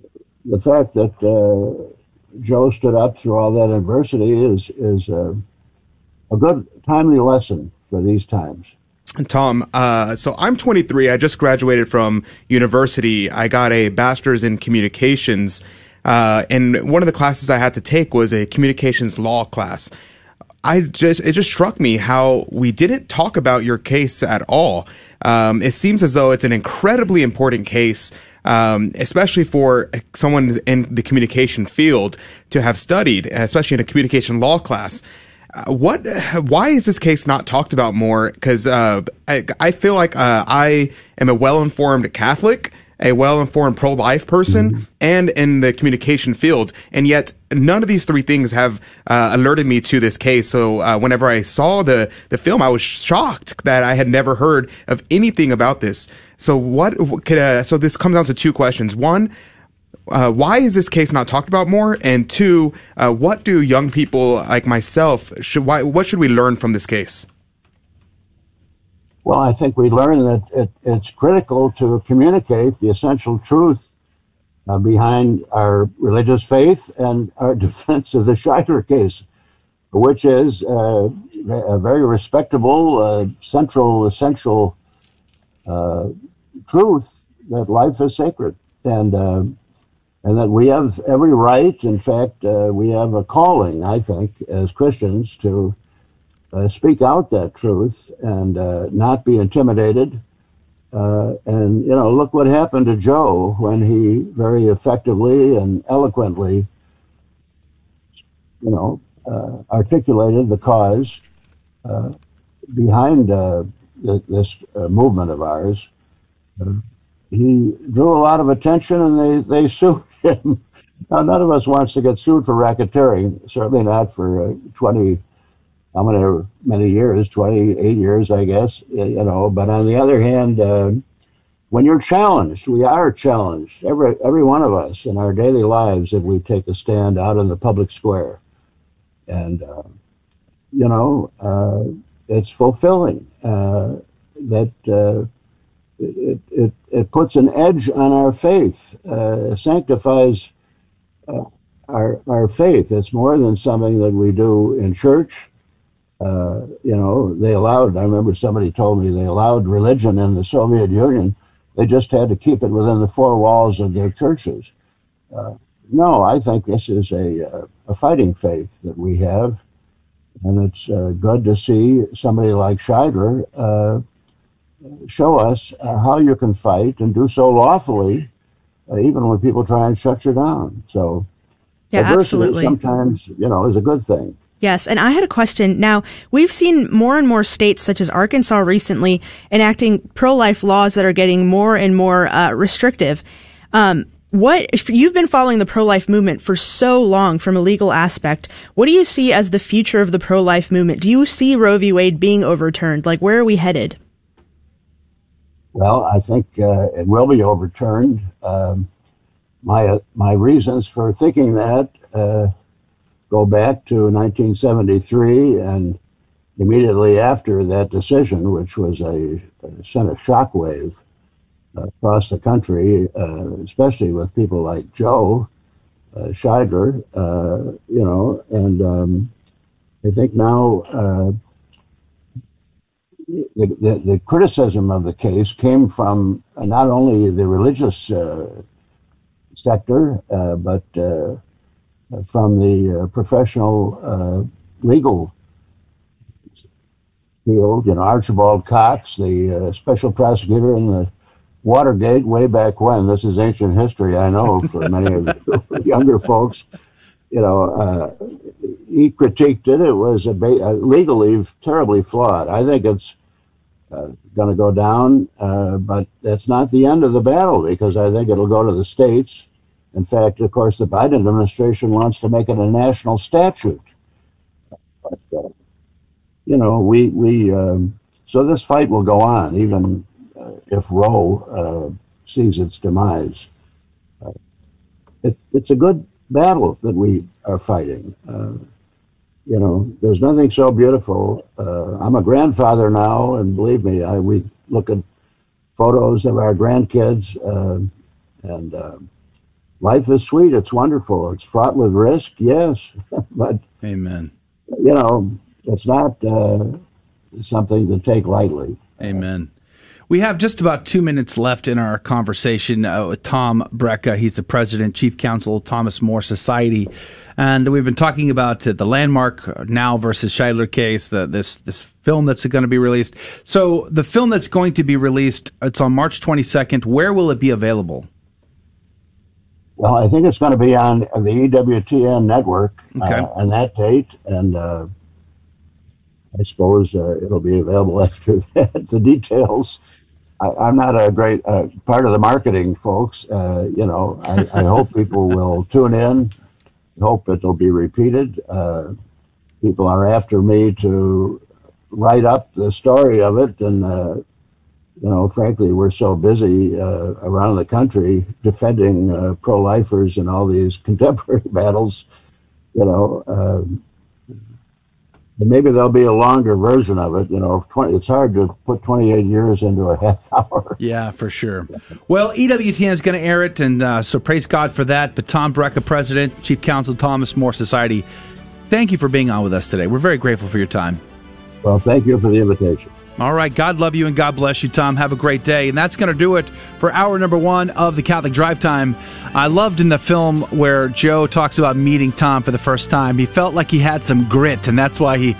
the fact that Joe stood up through all that adversity is is uh, a good timely lesson for these times. Tom, uh, so I'm 23. I just graduated from university. I got a bachelor's in communications, uh, and one of the classes I had to take was a communications law class. I just it just struck me how we didn't talk about your case at all. Um, it seems as though it's an incredibly important case, um, especially for someone in the communication field to have studied, especially in a communication law class. Uh, what? Why is this case not talked about more? Because uh, I, I, feel like uh, I am a well-informed Catholic, a well-informed pro-life person, mm-hmm. and in the communication field, and yet none of these three things have uh, alerted me to this case. So uh, whenever I saw the the film, I was shocked that I had never heard of anything about this. So what? Could, uh, so this comes down to two questions. One uh, why is this case not talked about more? And two, uh, what do young people like myself should why what should we learn from this case? Well, I think we learn that it, it's critical to communicate the essential truth uh, behind our religious faith and our defense of the Scheidler case, which is uh, a very respectable, uh, central, essential uh, truth that life is sacred. And and that we have every right. In fact, uh, we have a calling, I think, as Christians to uh, speak out that truth and uh, not be intimidated. Uh, and, you know, look what happened to Joe when he very effectively and eloquently, you know, uh, articulated the cause uh, behind this movement of ours he drew a lot of attention and they, they sued him. Now, none of us wants to get sued for racketeering, certainly not for uh, 20, how many, many years, 28 years, I guess, you know. But on the other hand, uh, when you're challenged, we are challenged, every, every one of us in our daily lives, if we take a stand out in the public square. And, uh, you know, uh, it's fulfilling uh, that uh, it, it, it puts an edge on our faith, uh, sanctifies uh, our, our faith. It's more than something that we do in church. Uh, you know, they allowed, I remember somebody told me they allowed religion in the Soviet Union. They just had to keep it within the four walls of their churches. Uh, no, I think this is a, uh, a fighting faith that we have. And it's uh, good to see somebody like Scheidler show us uh, how you can fight and do so lawfully, uh, even when people try and shut you down. So, yeah, absolutely. Sometimes, you know, is a good thing. Yes, and I had a question. Now, we've seen more and more states, such as Arkansas recently, enacting pro life laws that are getting more and more uh, restrictive. Um, what if you've been following the pro life movement for so long from a legal aspect? What do you see as the future of the pro life movement? Do you see Roe v. Wade being overturned? Like, where are we headed? Well, I think uh, it will be overturned. Um, my uh, my reasons for thinking that uh, go back to 1973 and immediately after that decision, which was a, a sent a shockwave across the country, uh, especially with people like Joe uh, Scheidler, uh, you know, and um, I think now the, the, the, criticism of the case came from not only the religious uh, sector, uh, but uh, from the uh, professional uh, legal field. You know, Archibald Cox, the uh, special prosecutor in the Watergate way back when. This is ancient history, I know, for many of the younger folks. You know, he critiqued it. It was a ba- legally terribly flawed. I think it's going to go down, uh, but that's not the end of the battle because I think it'll go to the states. In fact, of course, the Biden administration wants to make it a national statute. But, uh, you know, we we um, so this fight will go on even uh, if Roe uh, sees its demise. Uh, it, it's a good battle that we are fighting. You know, there's nothing so beautiful. Uh, I'm a grandfather now, and believe me, I, we look at photos of our grandkids, uh, and uh, life is sweet. It's wonderful. It's fraught with risk, yes, but Amen. you know, it's not uh, something to take lightly. Amen. We have just about two minutes left in our conversation uh, with Tom Brejcha. He's the president, chief counsel, Thomas More Society, and we've been talking about uh, the landmark NOW versus Scheidler case. The, this this film that's going to be released. So the film that's going to be released, it's on March 22nd. Where will it be available? Well, I think it's going to be on the EWTN network Okay. uh, on that date, and uh, I suppose uh, it'll be available after that. The details. I, I'm not a great uh, part of the marketing, folks. Uh, you know, I, I hope people will tune in. Hope it'll be repeated. Uh, people are after me to write up the story of it, and uh, you know, frankly, we're so busy uh, around the country defending uh, pro-lifers in all these contemporary battles. You know, um, and maybe there'll be a longer version of it. You know, 20, it's hard to put 28 years into a half hour. Yeah, for sure. Well, EWTN is going to air it, and uh, so praise God for that. But Tom Brejcha, President, Chief Counsel, Thomas More Society, thank you for being on with us today. We're very grateful for your time. Well, thank you for the invitation. All right. God love you and God bless you, Tom. Have a great day. And that's going to do it for hour number one of the Catholic Drive Time. I loved in the film where Joe talks about meeting Tom for the first time. He felt like he had some grit, and that's why he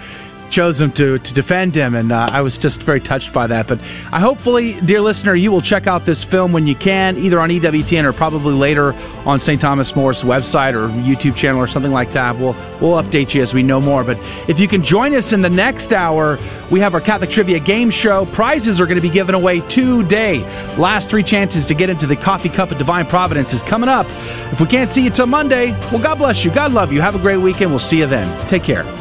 chose him to, to defend him. And uh, I was just very touched by that. But I hopefully, dear listener, you will check out this film when you can, either on EWTN or probably later on St. Thomas More's website or YouTube channel or something like that. We'll, we'll update you as we know more. But if you can join us in the next hour, we have our Catholic Trivia game show. Prizes are going to be given away today. Last three chances to get into the Coffee Cup of Divine Providence is coming up. If we can't see you till Monday, well, God bless you. God love you. Have a great weekend. We'll see you then. Take care.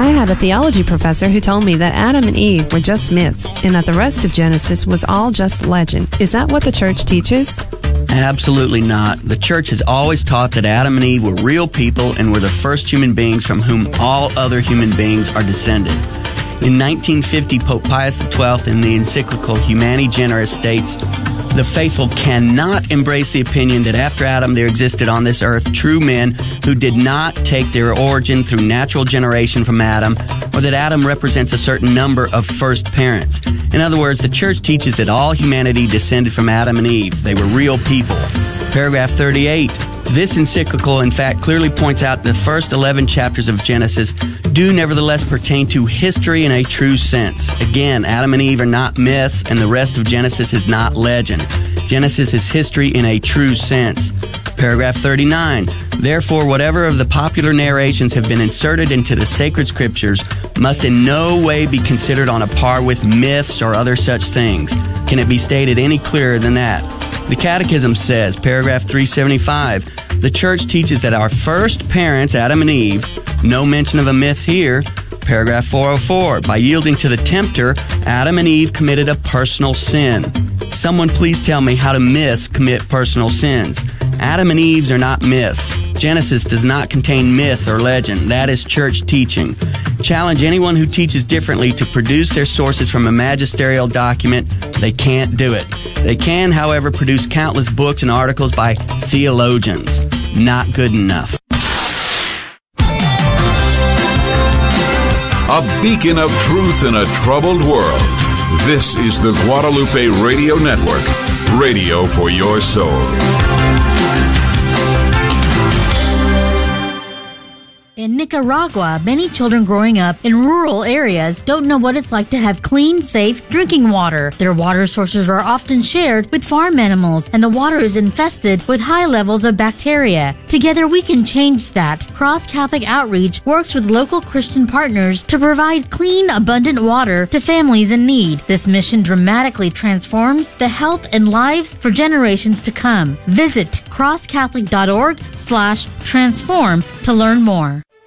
I had a theology professor who told me that Adam and Eve were just myths and that the rest of Genesis was all just legend. Is that what the church teaches? Absolutely not. The church has always taught that Adam and Eve were real people and were the first human beings from whom all other human beings are descended. In 1950, Pope Pius XII, in the encyclical Humani Generis, states the faithful cannot embrace the opinion that after Adam there existed on this earth true men who did not take their origin through natural generation from Adam, or that Adam represents a certain number of first parents. In other words, the church teaches that all humanity descended from Adam and Eve. They were real people. Paragraph 38. This encyclical, in fact, clearly points out the first 11 chapters of Genesis do nevertheless pertain to history in a true sense. Again, Adam and Eve are not myths, and the rest of Genesis is not legend. Genesis is history in a true sense. Paragraph 39. Therefore, whatever of the popular narrations have been inserted into the sacred scriptures must in no way be considered on a par with myths or other such things. Can it be stated any clearer than that? The Catechism says, paragraph 375, the Church teaches that our first parents, Adam and Eve, no mention of a myth here. Paragraph 404, by yielding to the tempter, Adam and Eve committed a personal sin. Someone please tell me how do myths commit personal sins? Adam and Eve's are not myths. Genesis does not contain myth or legend. That is church teaching. Challenge anyone who teaches differently to produce their sources from a magisterial document. They can't do it. They can, however, produce countless books and articles by theologians. Not good enough. A beacon of truth in a troubled world. This is the Guadalupe Radio Network, radio for your soul. Nicaragua, many children growing up in rural areas don't know what it's like to have clean, safe drinking water. Their water sources are often shared with farm animals, and the water is infested with high levels of bacteria. Together, we can change that. Cross Catholic Outreach works with local Christian partners to provide clean, abundant water to families in need. This mission dramatically transforms the health and lives for generations to come. Visit crosscatholic.org slash transform to learn more.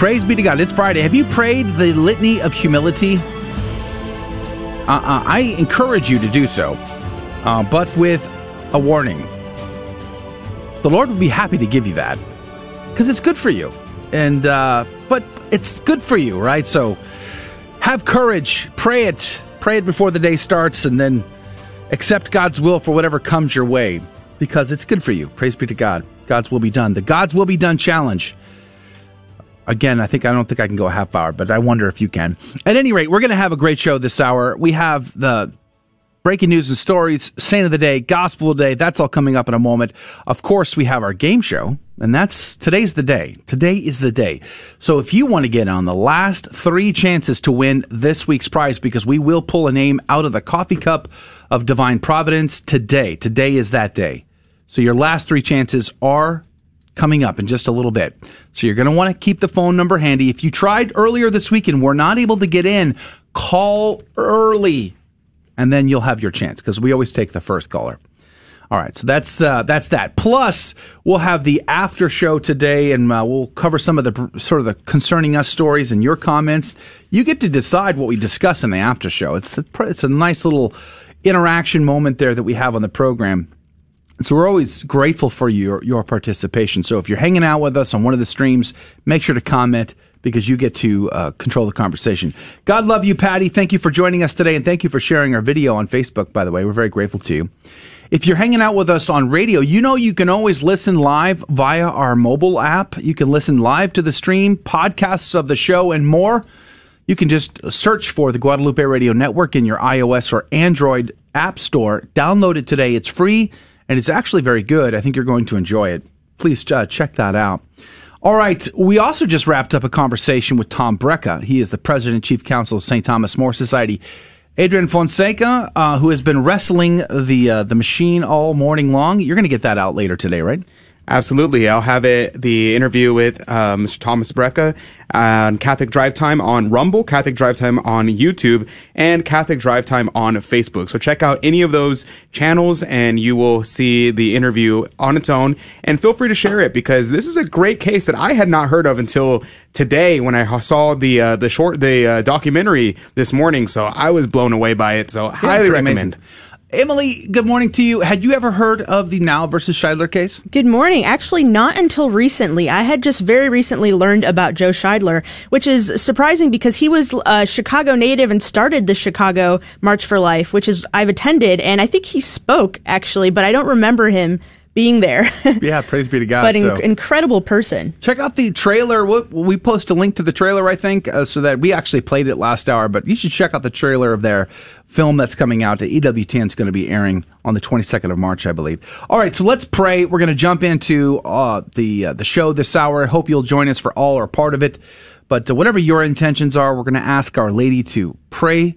Praise be to God. It's Friday. Have you prayed the litany of humility? Uh-uh. I encourage you to do so, uh, but with a warning. The Lord would be happy to give you that because it's good for you, and uh, but it's good for you, right? So have courage. Pray it. Pray it before the day starts, and then accept God's will for whatever comes your way because it's good for you. Praise be to God. God's will be done. The God's will be done challenge Again, I think I don't think I can go a half hour, but I wonder if you can. At any rate, we're going to have a great show this hour. We have the breaking news and stories, saint of the day, gospel of the day. That's all coming up in a moment. Of course, we have our game show, and that's today's the day. Today is the day. So if you want to get on the last three chances to win this week's prize, because we will pull a name out of the coffee cup of divine providence today. Today is that day. So your last three chances are coming up in just a little bit. So you're going to want to keep the phone number handy. If you tried earlier this week and were not able to get in, call early and then you'll have your chance because we always take the first caller. All right, so that's uh, that's that. Plus, we'll have the after show today, and uh, we'll cover some of the sort of the concerning us stories and your comments. You get to decide what we discuss in the after show. It's a, it's a nice little interaction moment there that we have on the program. So we're always grateful for your your participation. So if you're hanging out with us on one of the streams, make sure to comment because you get to uh, control the conversation. God love you, Patty. Thank you for joining us today, and thank you for sharing our video on Facebook. By the way, we're very grateful to you. If you're hanging out with us on radio, you know you can always listen live via our mobile app. You can listen live to the stream, podcasts of the show, and more. You can just search for the Guadalupe Radio Network in your iOS or Android app store. Download it today. It's free and it's actually very good. I think you're going to enjoy it. Please uh, check that out. All right. We also just wrapped up a conversation with Tom Brejcha. He is the president and chief counsel of St. Thomas More Society. Adrian Fonseca, uh, who has been wrestling the uh, the machine all morning long. You're going to get that out later today, right? Absolutely. I'll have it, the interview with uh, Mr. Thomas Brejcha on Catholic Drive Time on Rumble, Catholic Drive Time on YouTube, and Catholic Drive Time on Facebook. So check out any of those channels and you will see the interview on its own. And feel free to share it because this is a great case that I had not heard of until today when I saw the uh, the short the uh, documentary this morning. So I was blown away by it. So highly recommend. Amazing. Emily, good morning to you. Had you ever heard of the NOW versus Scheidler case? Good morning. Actually, not until recently. I had just very recently learned about Joe Scheidler, which is surprising because he was a Chicago native and started the Chicago March for Life, which is I've attended, and I think he spoke actually, but I don't remember him being there. yeah, praise be to God. But so. incredible person. Check out the trailer. we we post a link to the trailer, I think, uh, so that we actually played it last hour. But you should check out the trailer of their film that's coming out. The EWTN is going to be airing on the 22nd of March, I believe. All right, so let's pray. We're going to jump into uh, the uh, the show this hour. I hope you'll join us for all or part of it. But uh, whatever your intentions are, we're going to ask Our Lady to pray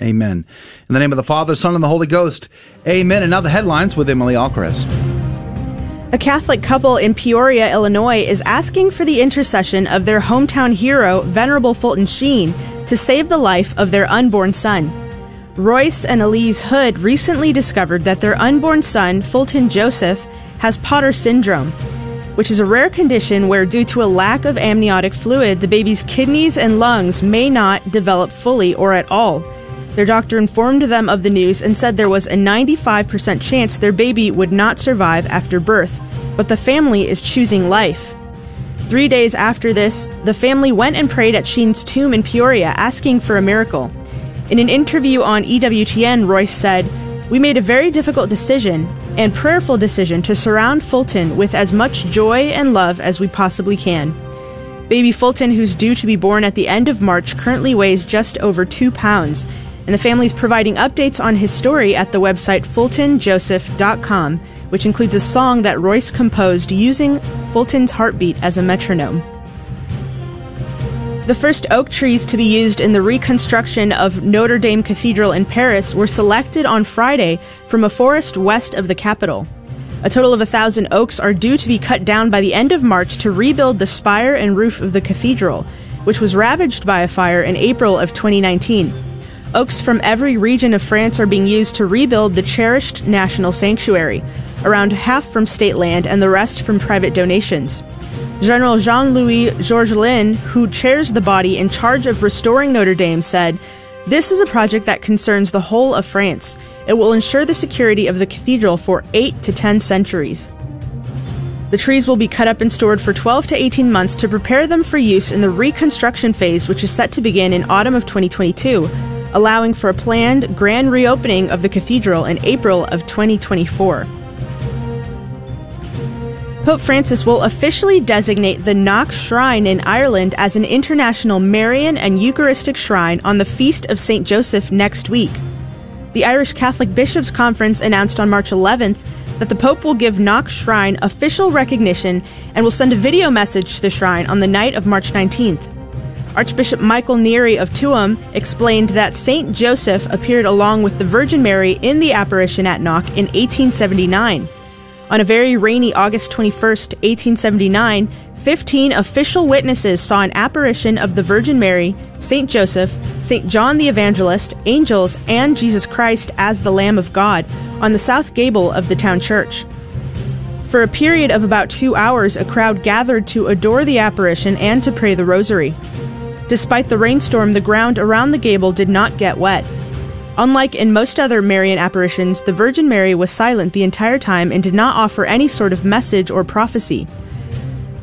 Amen. In the name of the Father, Son, and the Holy Ghost. Amen. And now the headlines with Emily Alcaraz. A Catholic couple in Peoria, Illinois is asking for the intercession of their hometown hero, Venerable Fulton Sheen, to save the life of their unborn son. Royce and Elise Hood recently discovered that their unborn son, Fulton Joseph, has Potter syndrome, which is a rare condition where, due to a lack of amniotic fluid, the baby's kidneys and lungs may not develop fully or at all. Their doctor informed them of the news and said there was a 95% chance their baby would not survive after birth, but the family is choosing life. Three days after this, the family went and prayed at Sheen's tomb in Peoria, asking for a miracle. In an interview on EWTN, Royce said, We made a very difficult decision and prayerful decision to surround Fulton with as much joy and love as we possibly can. Baby Fulton, who's due to be born at the end of March, currently weighs just over two pounds, and the family's providing updates on his story at the website fultonjoseph.com, which includes a song that Royce composed using Fulton's heartbeat as a metronome. The first oak trees to be used in the reconstruction of Notre Dame Cathedral in Paris were selected on Friday from a forest west of the capital. A total of a thousand oaks are due to be cut down by the end of March to rebuild the spire and roof of the cathedral, which was ravaged by a fire in April of 2019. Oaks from every region of France are being used to rebuild the cherished national sanctuary, around half from state land and the rest from private donations. General Jean Louis Georgelin, who chairs the body in charge of restoring Notre Dame, said, This is a project that concerns the whole of France. It will ensure the security of the cathedral for 8 to 10 centuries. The trees will be cut up and stored for 12 to 18 months to prepare them for use in the reconstruction phase, which is set to begin in autumn of 2022, allowing for a planned grand reopening of the cathedral in April of 2024. Pope Francis will officially designate the Knock Shrine in Ireland as an international Marian and Eucharistic shrine on the Feast of St. Joseph next week. The Irish Catholic Bishops' Conference announced on March 11th that the Pope will give Knock Shrine official recognition and will send a video message to the shrine on the night of March 19th. Archbishop Michael Neary of Tuam explained that St. Joseph appeared along with the Virgin Mary in the apparition at Knock in 1879. On a very rainy August 21st, 1879, 15 official witnesses saw an apparition of the Virgin Mary, St. Joseph, St. John the Evangelist, angels, and Jesus Christ as the Lamb of God on the south gable of the town church. For a period of about two hours, a crowd gathered to adore the apparition and to pray the rosary. Despite the rainstorm, the ground around the gable did not get wet. Unlike in most other Marian apparitions, the Virgin Mary was silent the entire time and did not offer any sort of message or prophecy.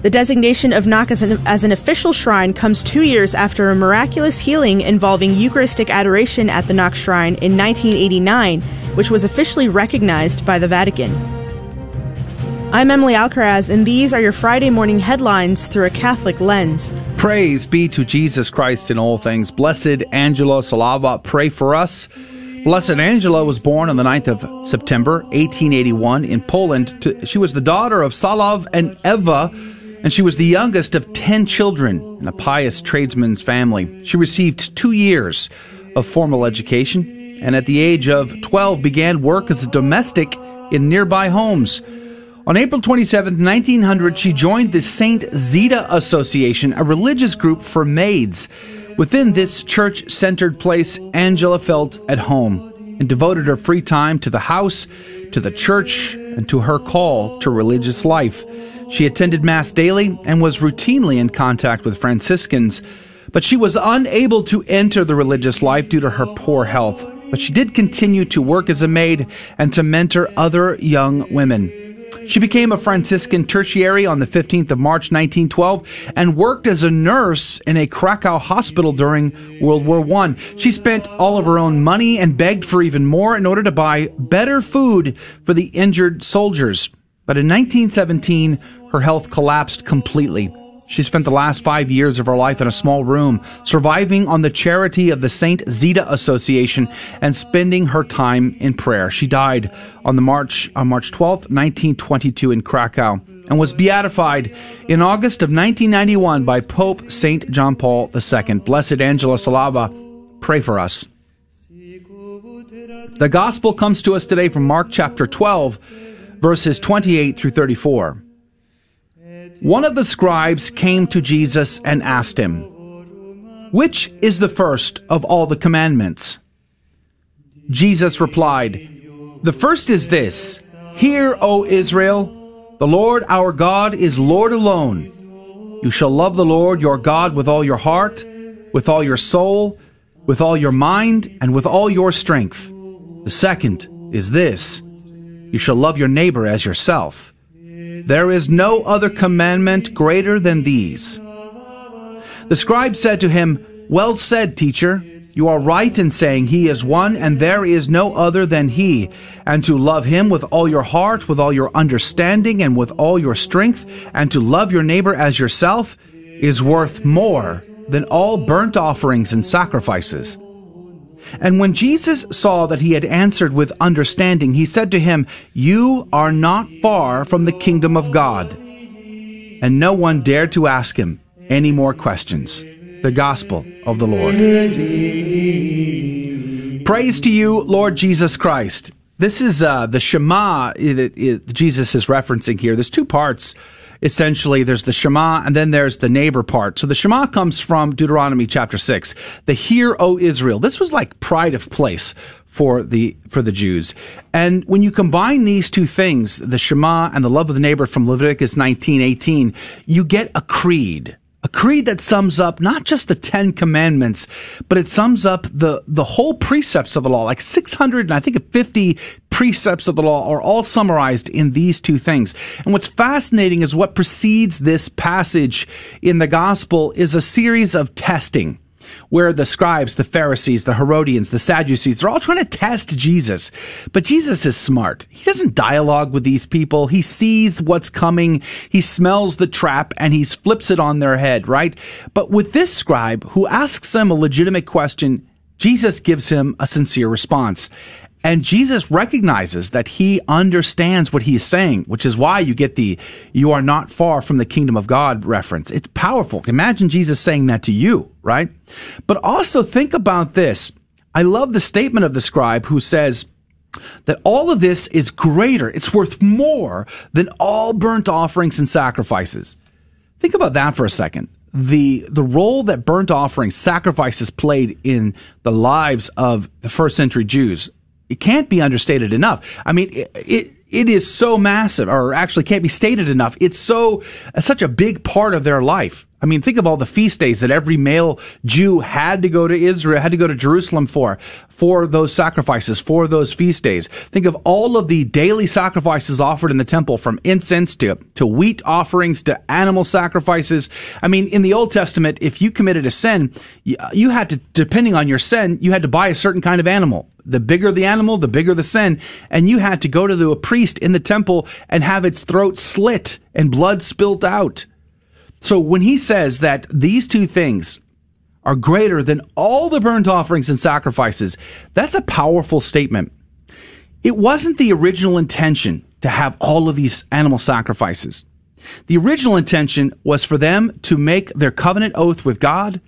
The designation of Knock as an, as an official shrine comes two years after a miraculous healing involving Eucharistic adoration at the Knock Shrine in 1989, which was officially recognized by the Vatican. I'm Emily Alcaraz, and these are your Friday morning headlines through a Catholic lens. Praise be to Jesus Christ in all things. Blessed Angela Salawa, pray for us. Blessed Angela was born on the 9th of September, 1881, in Poland. She was the daughter of Salav and Eva, and she was the youngest of 10 children in a pious tradesman's family. She received two years of formal education, and at the age of 12 began work as a domestic in nearby homes. On April 27, 1900, she joined the St. Zita Association, a religious group for maids. Within this church centered place, Angela felt at home and devoted her free time to the house, to the church, and to her call to religious life. She attended Mass daily and was routinely in contact with Franciscans, but she was unable to enter the religious life due to her poor health. But she did continue to work as a maid and to mentor other young women. She became a Franciscan tertiary on the 15th of March 1912 and worked as a nurse in a Krakow hospital during World War I. She spent all of her own money and begged for even more in order to buy better food for the injured soldiers. But in 1917, her health collapsed completely. She spent the last five years of her life in a small room, surviving on the charity of the St. Zita Association and spending her time in prayer. She died on the March on March 12th, 1922 in Krakow and was beatified in August of 1991 by Pope St. John Paul II. Blessed Angela Salawa, pray for us. The gospel comes to us today from Mark chapter 12 verses 28 through 34. One of the scribes came to Jesus and asked him, Which is the first of all the commandments? Jesus replied, The first is this Hear, O Israel, the Lord our God is Lord alone. You shall love the Lord your God with all your heart, with all your soul, with all your mind, and with all your strength. The second is this You shall love your neighbor as yourself. There is no other commandment greater than these. The scribe said to him, Well said, teacher. You are right in saying he is one and there is no other than he, and to love him with all your heart, with all your understanding, and with all your strength, and to love your neighbor as yourself is worth more than all burnt offerings and sacrifices. And when Jesus saw that he had answered with understanding, he said to him, You are not far from the kingdom of God. And no one dared to ask him any more questions. The Gospel of the Lord. Praise to you, Lord Jesus Christ. This is uh, the Shema that Jesus is referencing here. There's two parts essentially there's the Shema and then there's the neighbor part. So the Shema comes from Deuteronomy chapter 6. The Hear, O Israel. This was like pride of place for the for the Jews. And when you combine these two things, the Shema and the love of the neighbor from Leviticus 19:18, you get a creed a creed that sums up not just the Ten Commandments, but it sums up the, the whole precepts of the law. Like 600 and I think 50 precepts of the law are all summarized in these two things. And what's fascinating is what precedes this passage in the gospel is a series of testing where the scribes, the Pharisees, the Herodians, the Sadducees, they're all trying to test Jesus. But Jesus is smart. He doesn't dialogue with these people. He sees what's coming. He smells the trap and he flips it on their head, right? But with this scribe who asks him a legitimate question, Jesus gives him a sincere response. And Jesus recognizes that he understands what he's saying, which is why you get the you are not far from the kingdom of God reference. It's powerful. Imagine Jesus saying that to you, right? But also think about this. I love the statement of the scribe who says, that all of this is greater, it's worth more than all burnt offerings and sacrifices. Think about that for a second. The, the role that burnt offerings, sacrifices played in the lives of the first century Jews it can't be understated enough. I mean, it, it, it is so massive, or actually can't be stated enough. It's so uh, such a big part of their life. I mean, think of all the feast days that every male Jew had to go to Israel, had to go to Jerusalem for, for those sacrifices, for those feast days. Think of all of the daily sacrifices offered in the temple, from incense to, to wheat offerings to animal sacrifices. I mean, in the Old Testament, if you committed a sin, you, you had to, depending on your sin, you had to buy a certain kind of animal. The bigger the animal, the bigger the sin. And you had to go to the, a priest in the temple and have its throat slit and blood spilt out. So when he says that these two things are greater than all the burnt offerings and sacrifices, that's a powerful statement. It wasn't the original intention to have all of these animal sacrifices. The original intention was for them to make their covenant oath with God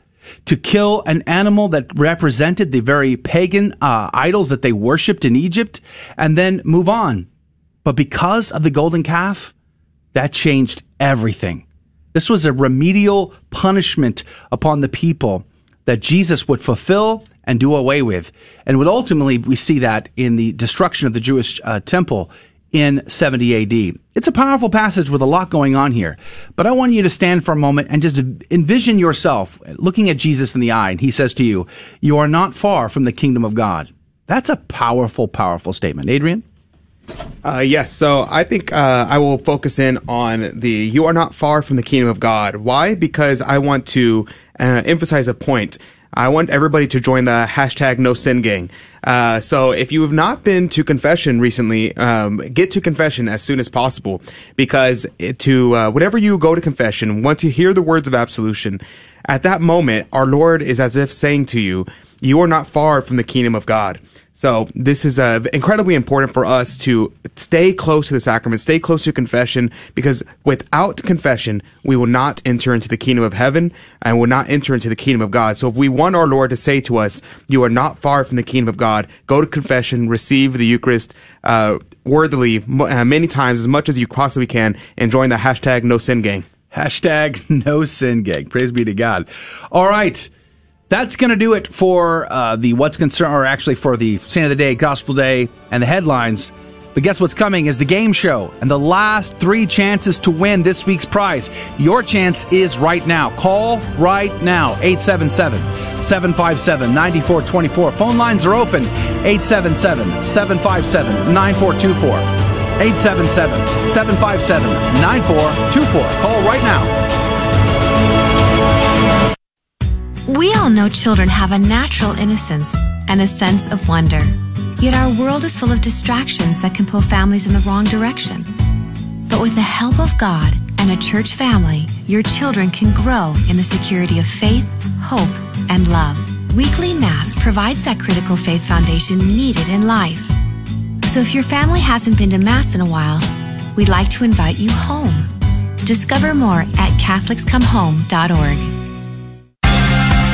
to kill an animal that represented the very pagan uh, idols that they worshipped in Egypt and then move on. But because of the golden calf, that changed everything. This was a remedial punishment upon the people that Jesus would fulfill and do away with. And would ultimately, we see that in the destruction of the Jewish uh, temple in 70 AD. It's a powerful passage with a lot going on here. But I want you to stand for a moment and just envision yourself looking at Jesus in the eye, and he says to you, You are not far from the kingdom of God. That's a powerful, powerful statement. Adrian? Uh, yes, so I think uh, I will focus in on the you are not far from the kingdom of God. Why? Because I want to uh, emphasize a point. I want everybody to join the hashtag no sin gang. Uh, so if you have not been to confession recently, um, get to confession as soon as possible because to uh, whenever you go to confession, once you hear the words of absolution, at that moment, our Lord is as if saying to you, you are not far from the kingdom of God. So this is uh, incredibly important for us to stay close to the sacrament, stay close to confession, because without confession, we will not enter into the kingdom of heaven and will not enter into the kingdom of God. So if we want our Lord to say to us, you are not far from the kingdom of God, go to confession, receive the Eucharist, uh, worthily uh, many times as much as you possibly can and join the hashtag No Sin Gang. Hashtag No Sin Gang. Praise be to God. All right. That's going to do it for uh, the What's Concerned, or actually for the Saint of the Day, Gospel Day, and the headlines. But guess what's coming is the game show and the last three chances to win this week's prize. Your chance is right now. Call right now 877 757 9424. Phone lines are open 877 757 9424. 877 757 9424. Call right now. We all know children have a natural innocence and a sense of wonder. Yet our world is full of distractions that can pull families in the wrong direction. But with the help of God and a church family, your children can grow in the security of faith, hope, and love. Weekly Mass provides that critical faith foundation needed in life. So if your family hasn't been to Mass in a while, we'd like to invite you home. Discover more at CatholicsComeHome.org.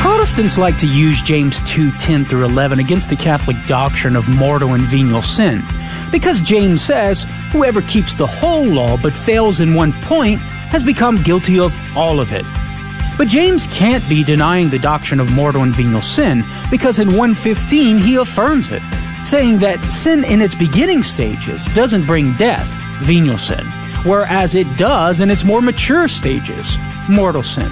Protestants like to use James 2 10 through 11 against the Catholic doctrine of mortal and venial sin. Because James says, whoever keeps the whole law but fails in one point has become guilty of all of it. But James can't be denying the doctrine of mortal and venial sin because in 115 he affirms it, saying that sin in its beginning stages doesn't bring death, venial sin, whereas it does in its more mature stages, mortal sin.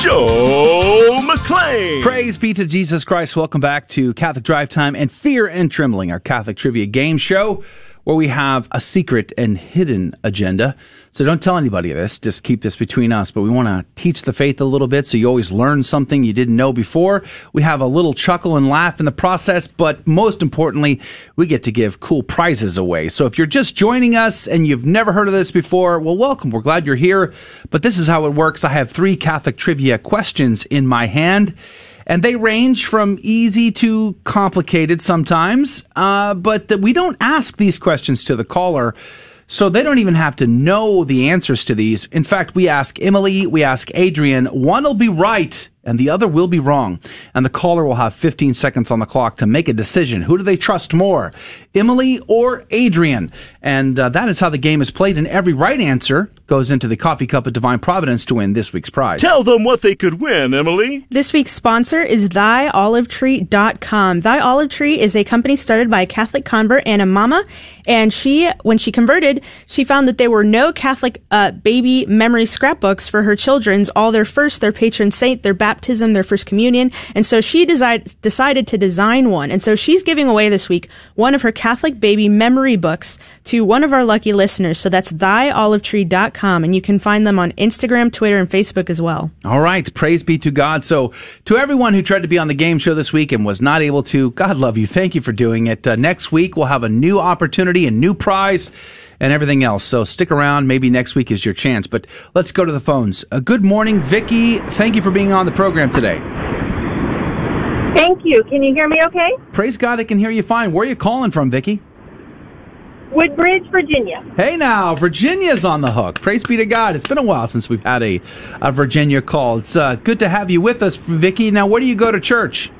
Joe McClane. Praise be to Jesus Christ. Welcome back to Catholic Drive Time and Fear and Trembling, our Catholic trivia game show where we have a secret and hidden agenda. So don't tell anybody this, just keep this between us. But we want to teach the faith a little bit so you always learn something you didn't know before. We have a little chuckle and laugh in the process, but most importantly, we get to give cool prizes away. So if you're just joining us and you've never heard of this before, well, welcome. We're glad you're here. But this is how it works. I have three Catholic trivia questions in my hand and they range from easy to complicated sometimes. Uh, but we don't ask these questions to the caller. So they don't even have to know the answers to these. In fact, we ask Emily, we ask Adrian, one will be right and the other will be wrong. And the caller will have 15 seconds on the clock to make a decision. Who do they trust more, Emily or Adrian? And uh, that is how the game is played. And every right answer goes into the coffee cup of divine providence to win this week's prize. Tell them what they could win, Emily. This week's sponsor is ThyOliveTree.com. Thy Olive Tree is a company started by a Catholic convert and a mama. And she, when she converted, she found that there were no Catholic uh, baby memory scrapbooks for her children's, all their first, their patron saint, their baptism, their first communion. And so she decide, decided to design one. And so she's giving away this week one of her Catholic baby memory books to one of our lucky listeners. So that's ThyOliveTree.com. And you can find them on Instagram, Twitter, and Facebook as well. All right. Praise be to God. So to everyone who tried to be on the game show this week and was not able to, God love you. Thank you for doing it. Uh, next week, we'll have a new opportunity, a new prize and everything else. So stick around. Maybe next week is your chance. But let's go to the phones. Uh, good morning, Vicky. Thank you for being on the program today. Thank you. Can you hear me okay? Praise God, I can hear you fine. Where are you calling from, Vicky? Woodbridge, Virginia. Hey now, Virginia's on the hook. Praise be to God. It's been a while since we've had a, a Virginia call. It's uh, good to have you with us, Vicky. Now, where do you go to church?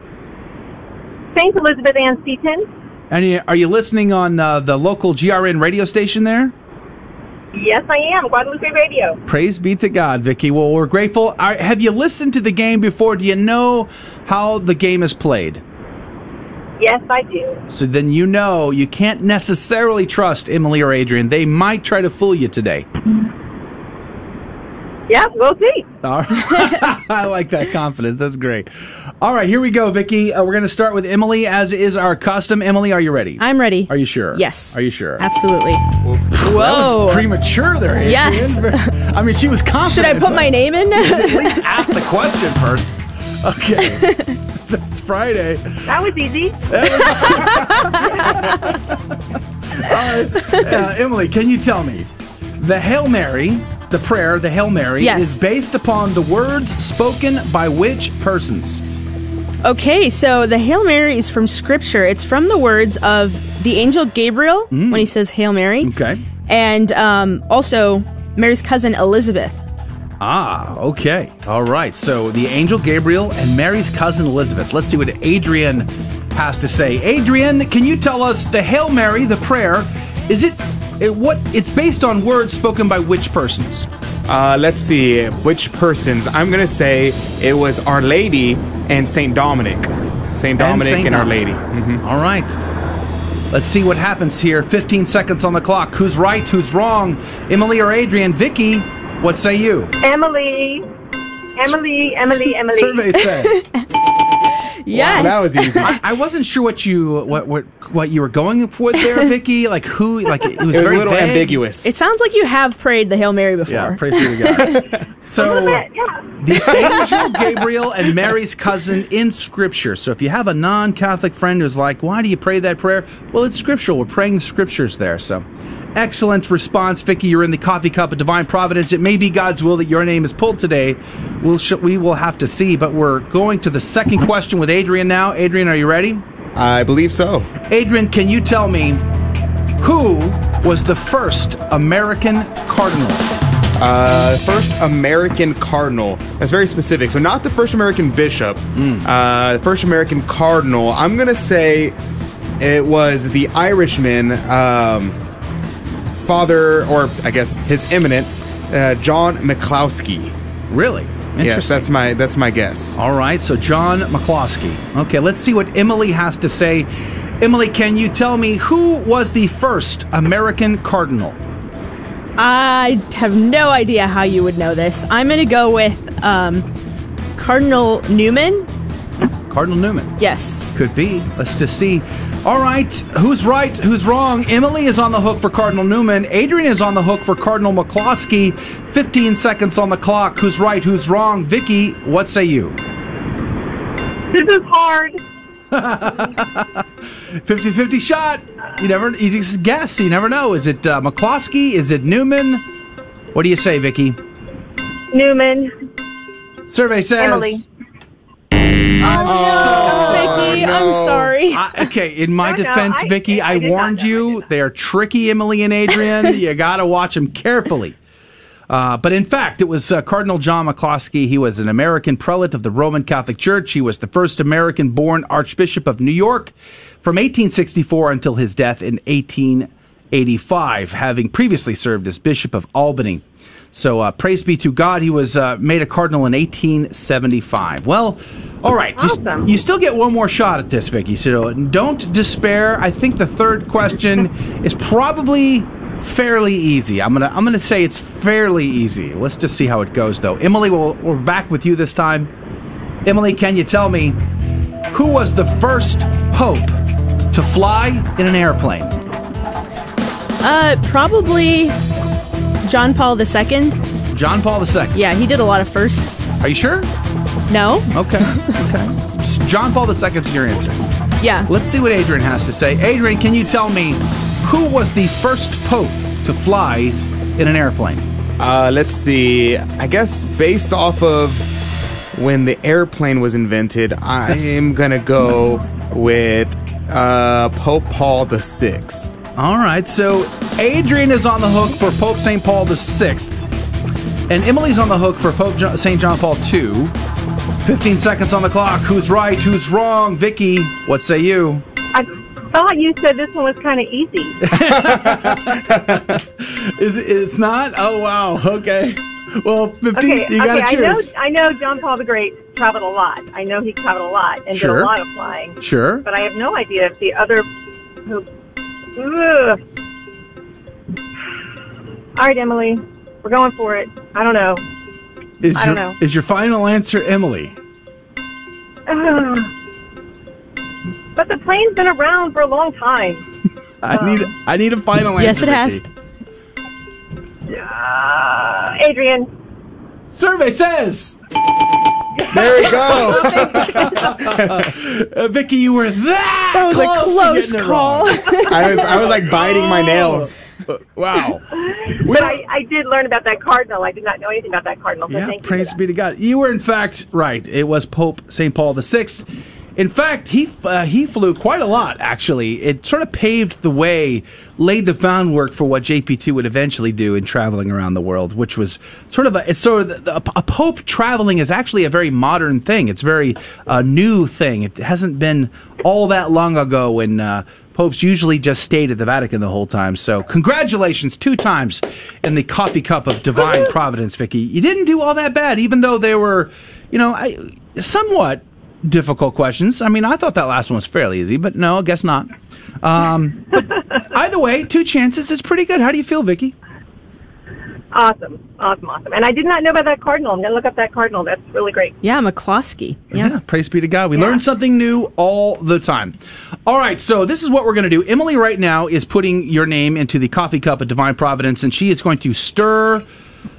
St. Elizabeth Ann Seton. And are you listening on uh, the local GRN radio station there? Yes, I am. Guadalupe Radio. Praise be to God, Vicky. Well, we're grateful. Are, have you listened to the game before? Do you know how the game is played? Yes, I do. So then you know you can't necessarily trust Emily or Adrian. They might try to fool you today. Yeah, we'll see. All right. I like that confidence. That's great. All right, here we go, Vicky. Uh, we're going to start with Emily, as is our custom. Emily, are you ready? I'm ready. Are you sure? Yes. Are you sure? Absolutely. That Whoa. was premature there, Adrian. Yes. I mean, she was confident. Should confident. I put my name in? You at least ask the question first. Okay. That's Friday. That was easy. Uh, Emily, can you tell me the Hail Mary, the prayer, the Hail Mary, Yes. is based upon the words spoken by which persons? Okay, so the Hail Mary is from Scripture. It's from the words of the angel Gabriel when he says Hail Mary. Mm. Okay. And um, also Mary's cousin Elizabeth. Ah, okay. All right. So the angel Gabriel and Mary's cousin Elizabeth. Let's see what Adrian has to say. Adrian, can you tell us the Hail Mary, the prayer, is it, it what it's based on words spoken by which persons? Uh, let's see which persons. I'm gonna say it was Our Lady and Saint Dominic. Saint Dominic and, Saint Our Dominic. Lady. Mhm. All right. Let's see what happens here. 15 seconds on the clock. Who's right? Who's wrong? Emily or Adrian? Vicky, what say you? Emily. Emily, Emily, Emily. Survey says. Yes. that was easy. I, I wasn't sure what you what what what you were going for there, Vicky. Like who? Like it was, It was very a little vague. ambiguous. It sounds like you have prayed the Hail Mary before. Yeah, praise be to God. So the angel Gabriel and Mary's cousin in Scripture. So if you have a non-Catholic friend who's like, "Why do you pray that prayer?" Well, it's scriptural. We're praying the scriptures there. So. Excellent response, Vicky. You're in the coffee cup of divine providence. It may be God's will that your name is pulled today. We'll sh- we will have to see. But we're going to the second question with Adrian now. Adrian, are you ready? I believe so. Adrian, can you tell me who was the first American cardinal? Uh, first American cardinal. That's very specific. So not the first American bishop. Uh, first American cardinal. I'm gonna say it was the Irishman, um, Father, or I guess His Eminence, uh, John McCloskey. Really? Yes, that's my that's my guess. All right, so John McCloskey. Okay, let's see what Emily has to say. Emily, can you tell me who was the first American cardinal? I have no idea how you would know this. I'm going to go with um, Cardinal Newman. Cardinal Newman. Yes. Could be. Let's just see. All right, who's right? Who's wrong? Emily is on the hook for Cardinal Newman. Adrian is on the hook for Cardinal McCloskey. 15 seconds on the clock. Who's right? Who's wrong? Vicky, what say you? This is hard. 50 50 shot. You never, you just guess. You never know. Is it uh, McCloskey? Is it Newman? What do you say, Vicky? Newman. Survey says. Emily. Oh, Vicky, I'm sorry. I- okay, in my No, no, defense, I- Vicky, I, I did not warned you. They are tricky, Emily and Adrian. you got to watch them carefully. Uh, but in fact, it was uh, Cardinal John McCloskey. He was an American prelate of the Roman Catholic Church. He was the first American born Archbishop of New York from 1864 until his death in 1885, having previously served as Bishop of Albany. So uh, praise be to God, he was uh, made a cardinal in 1875. Well, all right, you, Awesome. you still get one more shot at this, Vicky. So don't despair. I think the third question is probably fairly easy. I'm gonna I'm gonna say it's fairly easy. Let's just see how it goes, though. Emily, we'll, we're back with you this time. Emily, can you tell me who was the first pope to fly in an airplane? Uh, probably John Paul II. John Paul II. Yeah, he did a lot of firsts. Are you sure? No? Okay. Okay. John Paul II is your answer. Yeah. Let's see what Adrian has to say. Adrian, can you tell me who was the first pope to fly in an airplane? Uh, let's see. I guess based off of when the airplane was invented, I am gonna go with uh, Pope Paul the Sixth. All right, so Adrian is on the hook for Pope St. Paul VI, and Emily's on the hook for Pope St. John Paul II. 15 seconds on the clock. Who's right? Who's wrong? Vicky, what say you? I thought you said this one was kind of easy. Is it, it's not? Oh, wow. Okay. Well, 15, Okay, you got okay. to I know. I know John Paul the Great traveled a lot. I know he traveled a lot and Sure. did a lot of flying. Sure. But I have no idea if the other. Who, ugh. All right, Emily, we're going for it. I don't know. Is I your, don't know. Is your final answer Emily? Ugh. But the plane's been around for a long time. I need I need a final Yes, answer. Yes, it has. Vicky. Uh, Adrian. Survey says. There we go. uh, Vicky, you were that. That was a close to close call. I was I was like biting my nails. Wow. But I, I did learn about that cardinal. I did not know anything about that cardinal. So Yeah, thank you. praise be to God. You were in fact right. It was Pope St. Paul VI. In fact, he uh, he flew quite a lot. Actually, it sort of paved the way, laid the groundwork for what JP2 would eventually do in traveling around the world, which was sort of a it's sort of the, a pope traveling is actually a very modern thing. It's a very uh, new thing. It hasn't been all that long ago when. Uh, Popes usually just stayed at the Vatican the whole time. So, congratulations two times in the coffee cup of divine providence, Vicky. You didn't do all that bad, even though they were, you know, I, somewhat difficult questions. I mean, I thought that last one was fairly easy, but no, I guess not. Um, but either way, two chances is pretty good. How do you feel, Vicky? Awesome, awesome, awesome. And I did not know about that cardinal. I'm going to look up that cardinal. That's really great. Yeah, McCloskey. Yeah. praise be to God. We learn something new all the time. All right, so this is what we're going to do. Emily right now is putting your name into the coffee cup of divine providence, and she is going to stir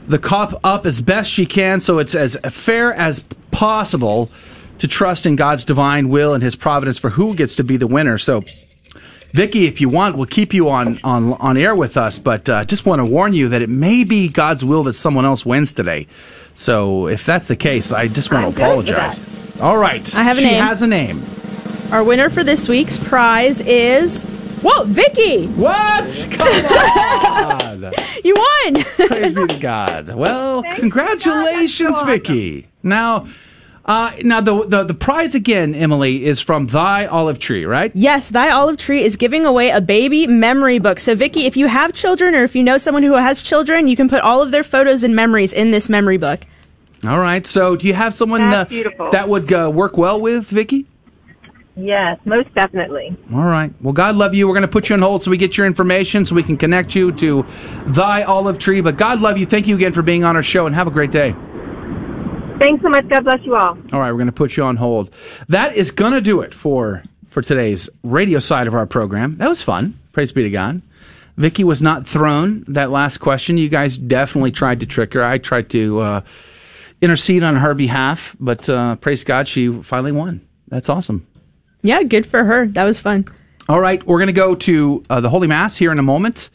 the cup up as best she can so it's as fair as possible to trust in God's divine will and his providence for who gets to be the winner. So Vicky, if you want, we'll keep you on on on air with us, but uh, just want to warn you that it may be God's will that someone else wins today. So if that's the case, I just want to I'm apologize. All right, I have a she name. has a name. Our winner for this week's prize is. Whoa, Vicky! What? Come on! you won! Praise be to God. Well, congratulations, Vicky. Now, uh, now the, the the prize again, Emily, is from Thy Olive Tree, right? Yes, Thy Olive Tree is giving away a baby memory book. So, Vicky, if you have children or if you know someone who has children, you can put all of their photos and memories in this memory book. All right. So, do you have someone uh, beautiful. that would uh, work well with Vicky? Yes, most definitely. All right. Well, God love you. We're going to put you on hold so we get your information so we can connect you to Thy Olive Tree. But God love you. Thank you again for being on our show and have a great day. Thanks so much. God bless you all. All right, we're going to put you on hold. That is going to do it for for today's radio side of our program. That was fun. Praise be to God. Vicky was not thrown that last question. You guys definitely tried to trick her. I tried to uh, intercede on her behalf, but uh, praise God, she finally won. That's awesome. Yeah, good for her. That was fun. All right, we're going to go to uh, the Holy Mass here in a moment.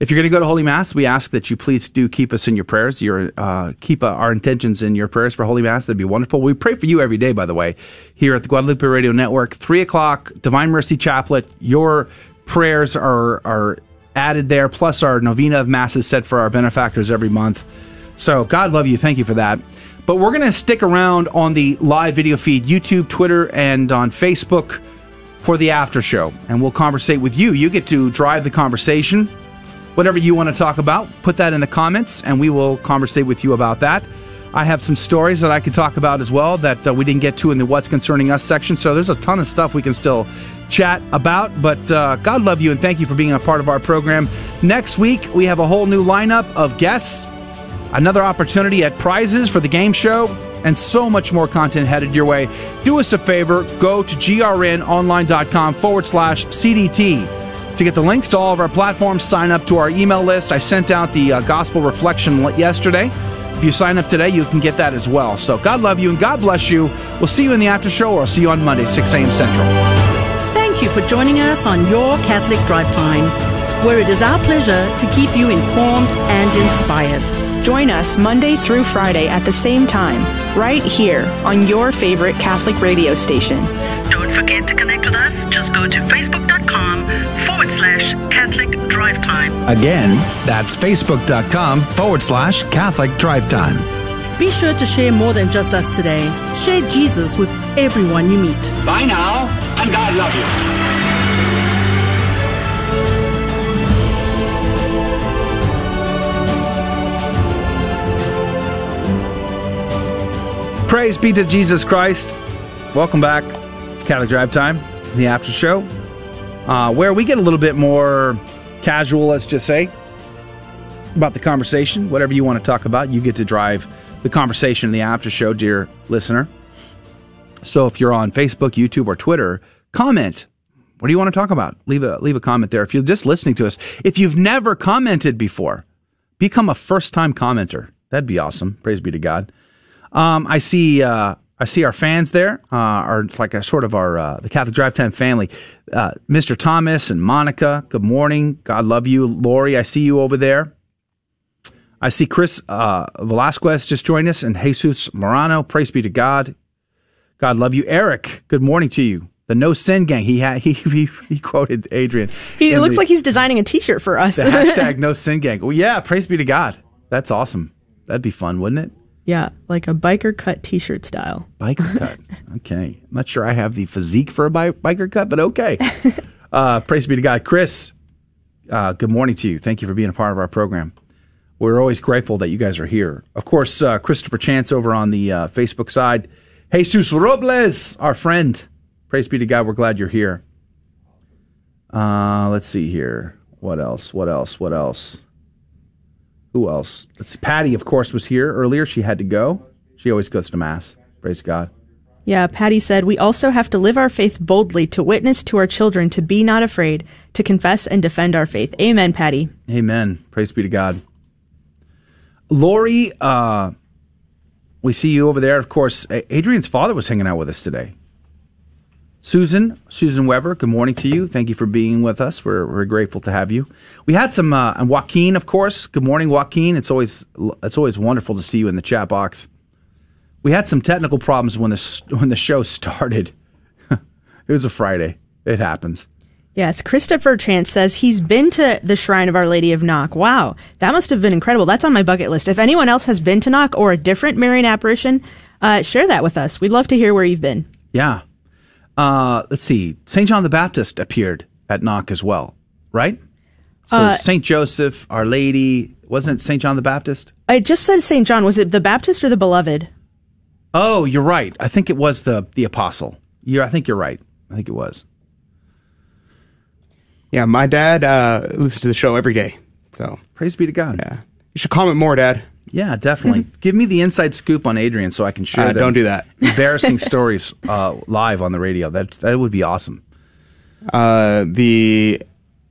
If you're going to go to Holy Mass, we ask that you please do keep us in your prayers. Your uh, keep uh, our intentions in your prayers for Holy Mass. That'd be wonderful. We pray for you every day, by the way, here at the Guadalupe Radio Network. Three o'clock, Divine Mercy Chaplet. Your prayers are are added there, plus our novena of masses set for our benefactors every month. So God love you. Thank you for that. But we're going to stick around on the live video feed, YouTube, Twitter, and on Facebook for the after show, and we'll conversate with you. You get to drive the conversation. Whatever you want to talk about, put that in the comments, and we will conversate with you about that. I have some stories that I could talk about as well that uh, we didn't get to in the What's Concerning Us section. So there's a ton of stuff we can still chat about. But uh, God love you and thank you for being a part of our program. Next week, we have a whole new lineup of guests, another opportunity at prizes for the game show, and so much more content headed your way. Do us a favor, go to grnonline.com forward slash CDT to get the links to all of our platforms. Sign up to our email list. I sent out the uh, gospel reflection yesterday. If you sign up today, you can get that as well. So God love you and God bless you. We'll see you in the after show or I'll see you on Monday, 6 a.m. Central. Thank you for joining us on Your Catholic Drive Time, where it is our pleasure to keep you informed and inspired. Join us Monday through Friday at the same time, right here on your favorite Catholic radio station. Don't forget to connect with us. Just go to facebook.com forward slash Catholic Again, that's facebook.com forward slash Catholic Drive Time. Be sure to share more than just us today. Share Jesus with everyone you meet. Bye now, and God love you. Praise be to Jesus Christ. Welcome back to Catholic Drive Time, the after show, uh, where we get a little bit more casual, let's just say, about the conversation. Whatever you want to talk about, you get to drive the conversation in the after show, dear listener. So if you're on Facebook, YouTube, or Twitter, comment. What do you want to talk about? Leave a leave a comment there. If you're just listening to us, if you've never commented before, become a first time commenter. That'd be awesome. Praise be to God. Um, I see. Uh, I see our fans there. Uh, are like a sort of our uh, the Catholic Drive Time family. Uh, Mr. Thomas and Monica. Good morning. God love you, Lori. I see you over there. I see Chris uh, Velasquez just joined us, and Jesus Morano. Praise be to God. God love you, Eric. Good morning to you. The No Sin Gang. He had he he, he quoted Adrian. He in looks the- like he's designing a T-shirt for us. the hashtag No Sin Gang. Well, yeah. Praise be to God. That's awesome. That'd be fun, wouldn't it? Yeah, like a biker cut T-shirt style. Biker cut. Okay. I'm not sure I have the physique for a bi- biker cut, but okay. Uh, praise be to God. Chris, uh, good morning to you. Thank you for being a part of our program. We're always grateful that you guys are here. Of course, uh, Christopher Chance over on the uh, Facebook side. Jesus Robles, our friend. Praise be to God. We're glad you're here. Uh, let's see here. What else? What else? What else? Who else? Let's see. Patty, of course, was here earlier. She had to go. She always goes to Mass. Praise God. Yeah, Patty said, We also have to live our faith boldly, to witness to our children, to be not afraid, to confess and defend our faith. Amen, Patty. Amen. Praise be to God. Lori, uh, we see you over there. Of course, Adrian's father was hanging out with us today. Susan, Susan Weber, good morning to you. Thank you for being with us. We're, we're grateful to have you. We had some, uh, and Joaquin, of course. Good morning, Joaquin. It's always it's always wonderful to see you in the chat box. We had some technical problems when the when the show started. it was a Friday. It happens. Yes, Christopher Chance says he's been to the Shrine of Our Lady of Knock. Wow, that must have been incredible. That's on my bucket list. If anyone else has been to Knock or a different Marian apparition, uh, share that with us. We'd love to hear where you've been. Yeah. Uh, let's see. St. John the Baptist appeared at Knock as well, right? So Uh, St. Joseph, Our Lady, wasn't it St. John the Baptist? I just said St. John. Was it the Baptist or the Beloved? Oh, you're right. I think it was the the apostle. you I think you're right. I think it was. Yeah, my dad uh, listens to the show every day. So praise be to God. Yeah, you should comment more, Dad. Yeah, definitely. Give me the inside scoop on Adrian so I can share. Uh, don't do that. embarrassing stories uh, live on the radio. That that would be awesome. Uh, the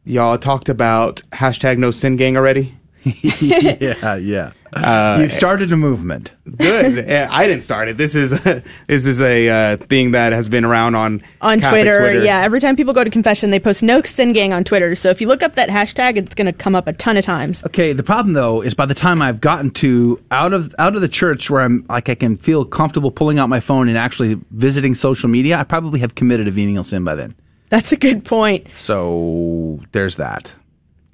y'all talked about hashtag No Sin Gang already. yeah, yeah. Uh, You've started a movement. Good. I didn't start it. This is this is a uh, thing that has been around on On Catholic Twitter, yeah. Every time people go to confession, they post no sin gang on Twitter. So if you look up that hashtag, it's going to come up a ton of times. Okay, the problem though is by the time I've gotten to out of out of the church where I'm like I can feel comfortable pulling out my phone and actually visiting social media, I probably have committed a venial sin by then. That's a good point. So there's that.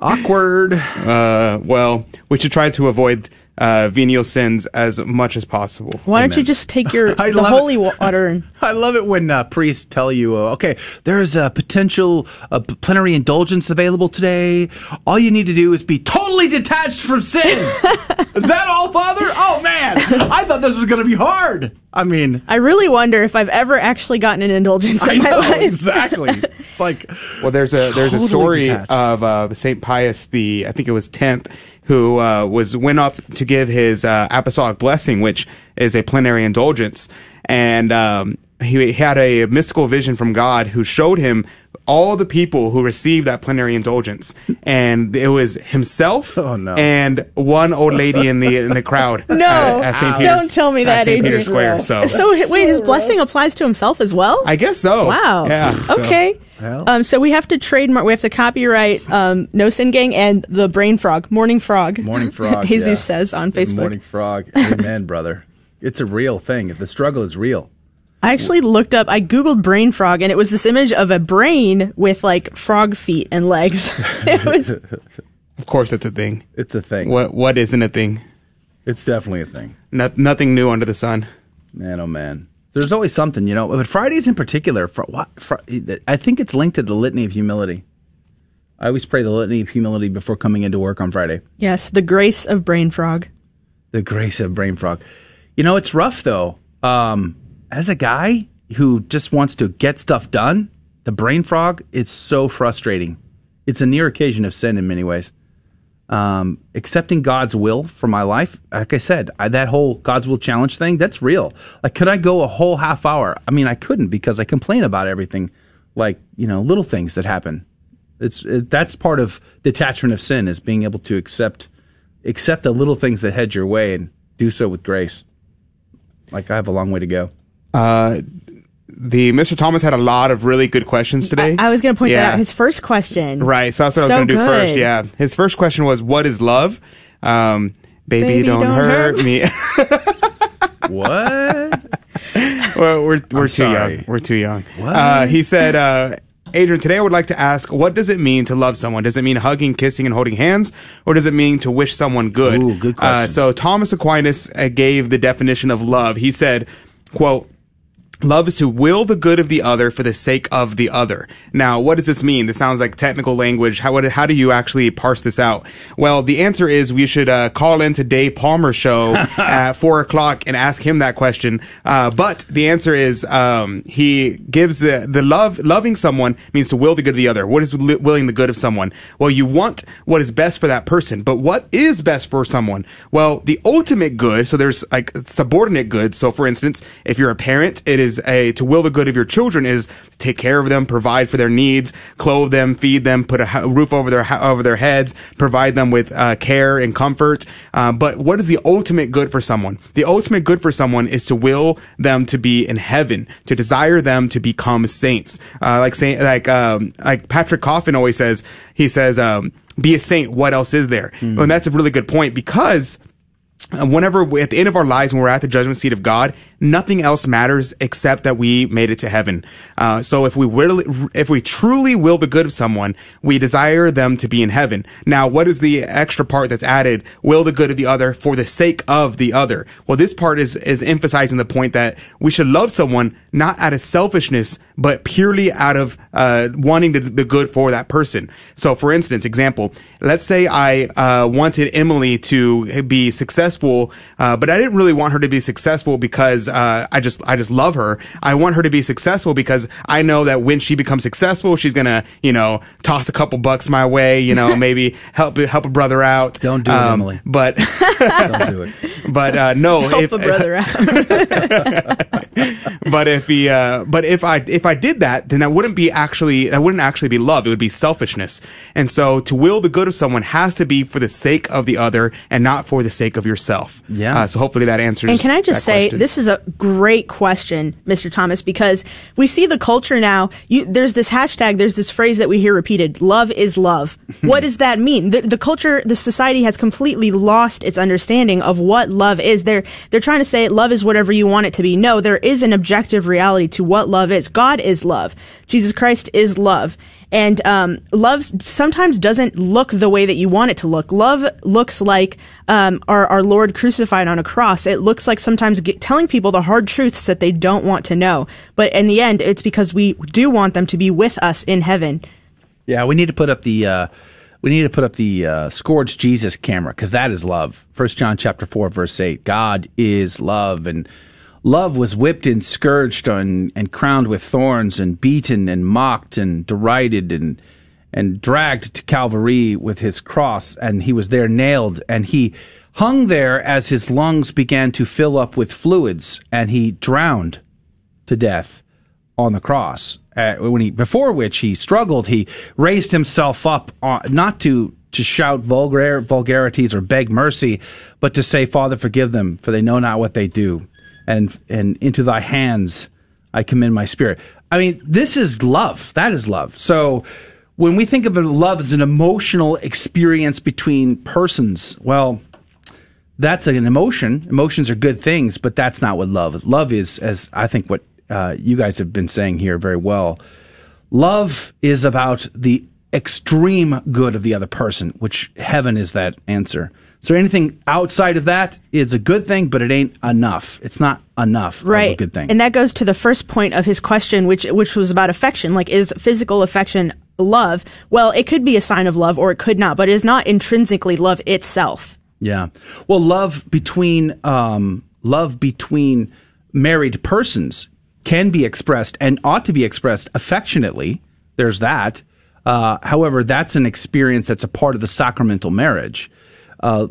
Awkward. Uh, well, we should try to avoid uh, venial sins as much as possible. Why don't you just take your I the love holy water and I love it when uh, priests tell you, uh, okay, there's a potential uh, plenary indulgence available today. All you need to do is be totally detached from sin. is that all, Father? Oh, man. I thought this was going to be hard. I mean, I really wonder if I've ever actually gotten an indulgence I in my know, life. exactly. like, Well, there's a there's Totally a story detached. of uh, Saint Pius the I think it was tenth who uh, was went up to give his uh, apostolic blessing, which is a plenary indulgence, and um, he had a mystical vision from God who showed him all the people who received that plenary indulgence, and it was himself and one old lady in the in the crowd. No, at, at St. Peter's, don't tell me at that, St. Adrian. Peter's Square. So, So h- wait, his blessing applies to himself as well? I guess so. Wow. Yeah, so- Okay. Um, so we have to trademark. We have to copyright um, No Sin Gang and the Brain Frog, Morning Frog. Morning Frog. Jesus yeah. says on Facebook. Morning Frog. Amen, brother. It's a real thing. The struggle is real. I actually looked up, I Googled brain frog, and it was this image of a brain with like frog feet and legs. it was. Of course, it's a thing. It's a thing. What What isn't a thing? It's definitely a thing. No, nothing new under the sun. Man, oh man. There's always something, you know. But Fridays in particular, for what? For, I think it's linked to the litany of humility. I always pray the litany of humility before coming into work on Friday. Yes, the grace of brain frog. The grace of brain frog. You know, it's rough though. Um, as a guy who just wants to get stuff done, the brain frog is so frustrating. It's a near occasion of sin in many ways. Um, accepting God's will for my life, like I said, I, that whole God's will challenge thing, that's real. Like, could I go a whole half hour? I mean, I couldn't because I complain about everything, like you know, little things that happen. It's it, that's part of detachment of sin is being able to accept accept the little things that head your way and do so with grace. Like I have a long way to go. Uh, the Mr. Thomas had a lot of really good questions today. I, I was going to point Yeah. that out. His first question. Right. So that's what I was going to do first. Yeah. His first question was, "What is love?" Um, baby, Baby, don't, don't hurt, hurt me. what? well, we're we're I'm too sorry. young. We're too young. What? Uh, he said, uh, "Adrian, today I would like to ask, what does it mean to love someone? Does it mean hugging, kissing, and holding hands, or does it mean to wish someone good?" Ooh, good Uh, so Thomas Aquinas uh, gave the definition of love. He said, "quote." Love is to will the good of the other for the sake of the other. Now, what does this mean? This sounds like technical language. How, what, how do you actually parse this out? Well, the answer is we should uh, call into Dave Palmer's show at four o'clock and ask him that question. Uh, but the answer is um, he gives the the love loving someone means to will the good of the other. What is li- willing the good of someone? Well, you want what is best for that person, but what is best for someone? Well, the ultimate good. So there's like subordinate good. So for instance, if you're a parent, it is a to will the good of your children is to take care of them, provide for their needs, clothe them, feed them, put a roof over their over their heads, provide them with uh, care and comfort. Uh, but what is the ultimate good for someone? The ultimate good for someone is to will them to be in heaven, to desire them to become saints. Uh, like saying like um, like Patrick Coffin always says. He says, um, "Be a saint. What else is there?" And that's a really good point because whenever we, at the end of our lives when we're at the judgment seat of god nothing else matters except that we made it to heaven. Uh, so if we really if we truly will the good of someone we desire them to be in heaven. Now what is the extra part that's added? Will the good of the other for the sake of the other? Well this part is is emphasizing the point that we should love someone not out of selfishness but purely out of uh, wanting the, the good for that person. So for instance example let's say i uh, wanted emily to be successful uh, but i didn't really want her to be successful because uh, i just i just love her i want her to be successful because i know that when she becomes successful she's gonna you know toss a couple bucks my way you know maybe help help a brother out don't do it, Emily. but Don't do it. but uh, no Help if, a brother out. but if he, uh, but if I, if I did that, then that wouldn't be actually, that wouldn't actually be love. It would be selfishness. And so to will the good of someone has to be for the sake of the other and not for the sake of yourself. Yeah. Uh, so hopefully that answers. And can I just say, question. this is a great question, Mr. Thomas, because we see the culture now. You, there's this hashtag, there's this phrase that we hear repeated love is love. what does that mean? The, the culture, the society has completely lost its understanding of what love is. They're, they're trying to say love is whatever you want it to be. No, there is an objective reality to what love is. God is love. Jesus Christ is love. And um, love sometimes doesn't look the way that you want it to look. Love looks like um, our, our Lord crucified on a cross. It looks like sometimes get, telling people the hard truths that they don't want to know. But in the end, it's because we do want them to be with us in heaven. Yeah, we need to put up the uh, we need to put up the uh, scourged Jesus camera because that is love. First John chapter four verse eight. God is love, and love was whipped and scourged and and crowned with thorns and beaten and mocked and derided and and dragged to Calvary with his cross, and he was there nailed, and he hung there as his lungs began to fill up with fluids, and he drowned to death on the cross. Uh, when he before which he struggled, he raised himself up uh, not to to shout vulgar vulgarities or beg mercy, but to say, "Father, forgive them, for they know not what they do." And and into thy hands I commend my spirit. I mean, this is love. That is love. So when we think of love as an emotional experience between persons, well, that's an emotion. Emotions are good things, but that's not what love is. Love is, as I think what uh, you guys have been saying here very well. Love is about the extreme good of the other person, which heaven is that answer. So anything outside of that is a good thing, but it ain't enough. It's not enough. of right a good thing. and that goes to the first point of his question which which was about affection like is physical affection love well it could be a sign of love or it could not but it is not intrinsically love itself Yeah. Well, love between um, love between married persons can be expressed and ought to be expressed affectionately. There's that. Uh, however, that's an experience that's a part of the sacramental marriage. Uh,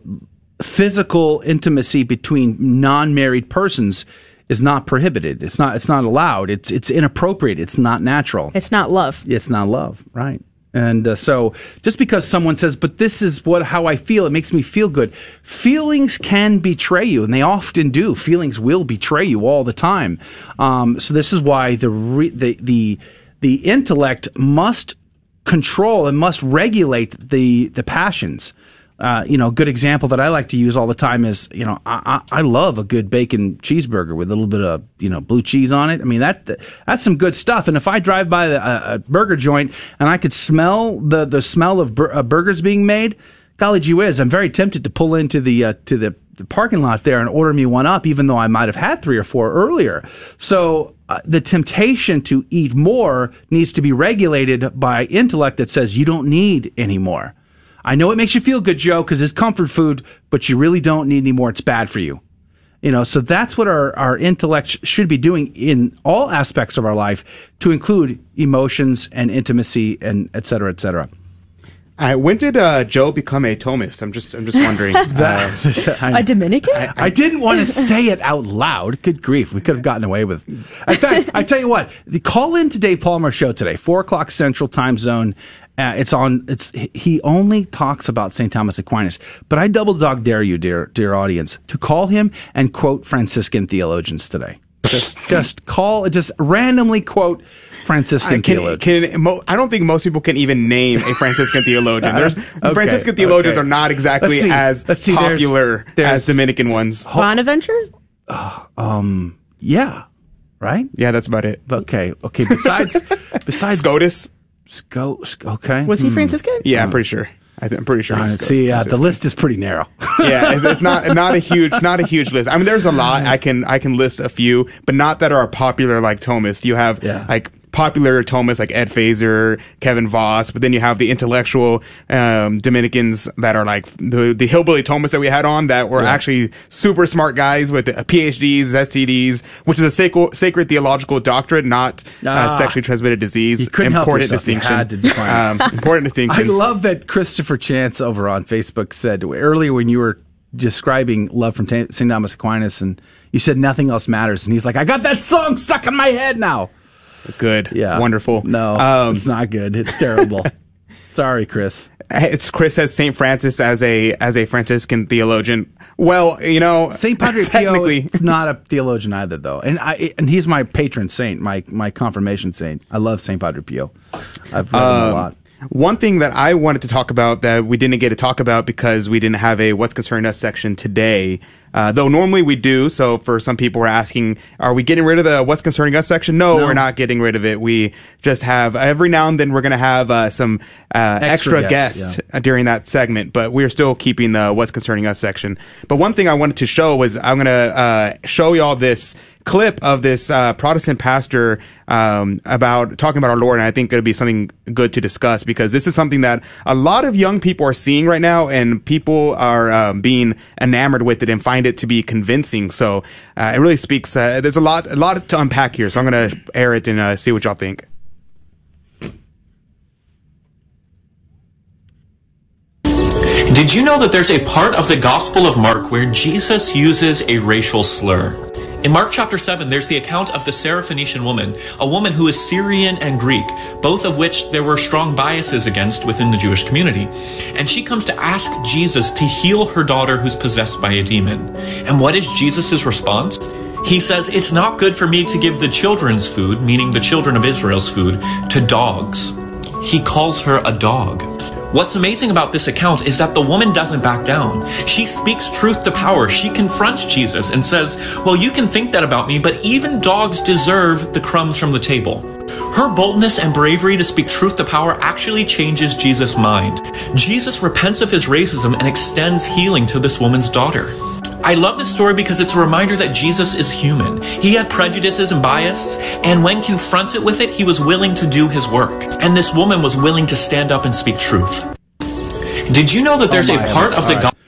physical intimacy between non-married persons is not prohibited. It's not. It's not allowed. It's it's inappropriate. It's not natural. it's not love It's not love, right? And uh, so, just because someone says, "But this is what how I feel," it makes me feel good. Feelings can betray you, and they often do. Feelings will betray you all the time. Um, so this is why the re- the the the intellect must control and must regulate the the passions. Uh, you know, a good example that I like to use all the time is, you know, I, I, I love a good bacon cheeseburger with a little bit of, you know, blue cheese on it. I mean, that's that's some good stuff. And if I drive by a, a burger joint and I could smell the the smell of bur- uh, burgers being made, golly gee whiz, I'm very tempted to pull into the uh, to the, the parking lot there and order me one up, even though I might have had three or four earlier. So uh, the temptation to eat more needs to be regulated by intellect that says you don't need any more. I know it makes you feel good, Joe, because it's comfort food, but you really don't need any more. It's bad for you. You know, so that's what our, our intellect should be doing in all aspects of our life to include emotions and intimacy and et cetera, et cetera. Uh, when did uh, Joe become a Thomist? I'm just I'm just wondering. Uh, a dominican I, I didn't want to say it out loud. Good grief, we could have gotten away with. In fact, I tell you what, the call in to Dave Palmer show today, four o'clock Central Time Zone. Uh, it's on. It's he only talks about St. Thomas Aquinas, but I double dog dare you, dear dear audience, to call him and quote Franciscan theologians today. Just, just call, just randomly quote Franciscan I can, theologians. can, mo- I don't think most people can even name a Franciscan theologian. There's Okay, Franciscan theologians okay. are not exactly see. as see, popular there's- as Dominican ones. bonaventure Um, yeah, right. Yeah, that's about it. Okay, okay. Besides, besides Scotus. Sco, okay. was he Hmm. franciscan Yeah, I'm pretty sure. I th- I'm pretty sure. Uh, he's see, uh, the list is pretty narrow. yeah, it's not not a huge not a huge list. I mean, there's a lot. I can I can list a few, but not that are popular like Thomist. You have like popular Thomists like Ed Feser, Kevin Vost, but then you have the intellectual um, Dominicans that are like the the hillbilly Thomists that we had on that were Yeah. actually super smart guys with uh, PhDs, STDs, which is a sacred, sacred theological doctrine, not uh, Ah. sexually transmitted disease. You couldn't help important. Distinction. um, important distinction. I love that Christopher Chance over on Facebook said earlier when you were describing love from St. Thomas Aquinas, and you said nothing else matters, and he's like, "I got that song stuck in my head now." Good. Yeah. Wonderful. No, Um, it's not good. It's terrible. Sorry, Chris. It's Chris has Saint Francis as a as a Franciscan theologian. Well, you know, Saint Padre Pio is not a theologian either, though, and I and he's my patron saint, my my confirmation saint. I love Saint Padre Pio. I've read him a Um, lot. One thing that I wanted to talk about that we didn't get to talk about because we didn't have a What's Concerning Us section today, uh, though normally we do. So for some people we're asking, are we getting rid of the What's Concerning Us section? No, No. we're not getting rid of it. We just have every now and then we're going to have uh, some uh, Extra extra, guests, guests uh, during that segment, but we're still keeping the What's Concerning Us section. But one thing I wanted to show was I'm going to uh, show y'all this clip of this uh, Protestant pastor um, about talking about our Lord, and I think it'll be something good to discuss because this is something that a lot of young people are seeing right now, and people are um, being enamored with it and find it to be convincing. So uh, it really speaks. Uh, there's a lot, a lot to unpack here. So I'm going to air it and uh, see what y'all think. Did you know that there's a part of the Gospel of Mark where Jesus uses a racial slur? In Mark chapter 7, there's the account of the Syrophoenician woman, a woman who is Syrian and Greek, both of which there were strong biases against within the Jewish community. And she comes to ask Jesus to heal her daughter who's possessed by a demon. And what is Jesus' response? He says, It's not good for me to give the children's food, meaning the children of Israel's food, to dogs. He calls her a dog. What's amazing about this account is that the woman doesn't back down. She speaks truth to power. She confronts Jesus and says, Well, you can think that about me, but even dogs deserve the crumbs from the table. Her boldness and bravery to speak truth to power actually changes Jesus' mind. Jesus repents of his racism and extends healing to this woman's daughter. I love this story because it's a reminder that Jesus is human. He had prejudices and bias, and when confronted with it, he was willing to do his work. And this woman was willing to stand up and speak truth. Did you know that there's Oh a part of the All right. gospel?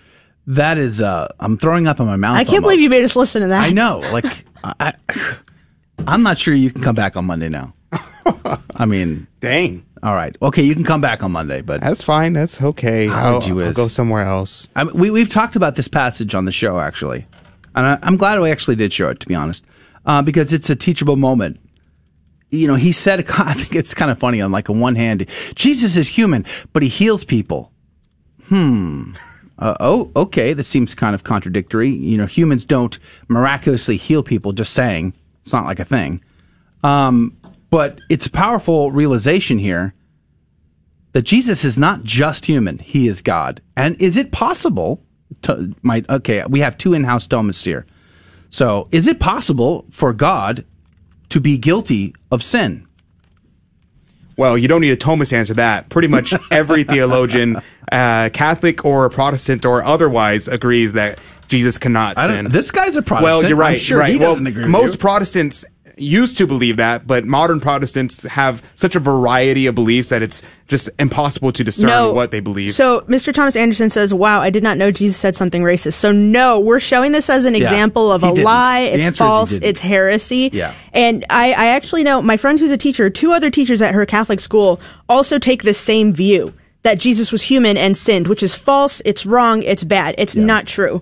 That is, uh, I'm throwing up in my mouth. I can't believe you made us listen to that. I know. Like, I, I'm not sure you can come back on Monday now. I mean, dang. All right. Okay, you can come back on Monday, but That's fine. That's okay. Oh, I'll, I'll go somewhere else. I we we've talked about this passage on the show actually, and I, I'm glad we actually did show it to be honest, uh, because it's a teachable moment. You know, he said, I think it's kind of funny. On like a one hand, Jesus is human, but he heals people. Hmm. Uh, oh, okay. This seems kind of contradictory. You know, humans don't miraculously heal people. Just saying, it's not like a thing. Um, but it's a powerful realization here that Jesus is not just human; He is God. And is it possible? To, might okay, we have two in-house Thomists here. So, is it possible for God to be guilty of sin? Well, you don't need a Thomas to answer that. Pretty much every theologian, uh, Catholic or Protestant or otherwise, agrees that Jesus cannot sin. this guy's a Protestant. Well, you're right. sure right. well, doesn't agree with most. Protestants used to believe that, but modern Protestants have such a variety of beliefs that it's just impossible to discern No. what they believe. So, Mr. Thomas Anderson says, Wow, I did not know Jesus said something racist. So, no, we're showing this as an Yeah, example of he a didn't. lie. The It's answer he false. It's heresy. Yeah. And I, I actually know my friend who's a teacher, two other teachers at her Catholic school also take the same view that Jesus was human and sinned, which is false. It's wrong. It's bad. It's not true.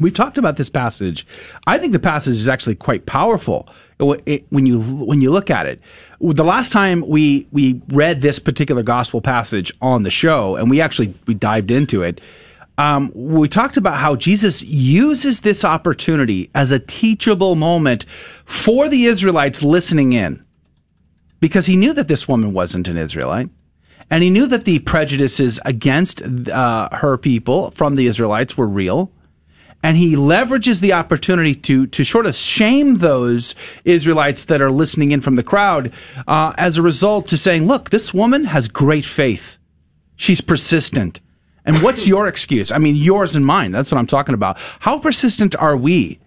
We've talked about this passage. I think the passage is actually quite powerful When you when you look at it. The last time we we read this particular gospel passage on the show, and we actually we dived into it. Um, we talked about how Jesus uses this opportunity as a teachable moment for the Israelites listening in, because he knew that this woman wasn't an Israelite. And he knew that the prejudices against uh, her people from the Israelites were real and he leverages the opportunity to to sort of shame those Israelites that are listening in from the crowd uh, as a result to saying, "Look, this woman has great faith. She's persistent." And what's your excuse? I mean, yours and mine. That's what I'm talking about. How persistent are we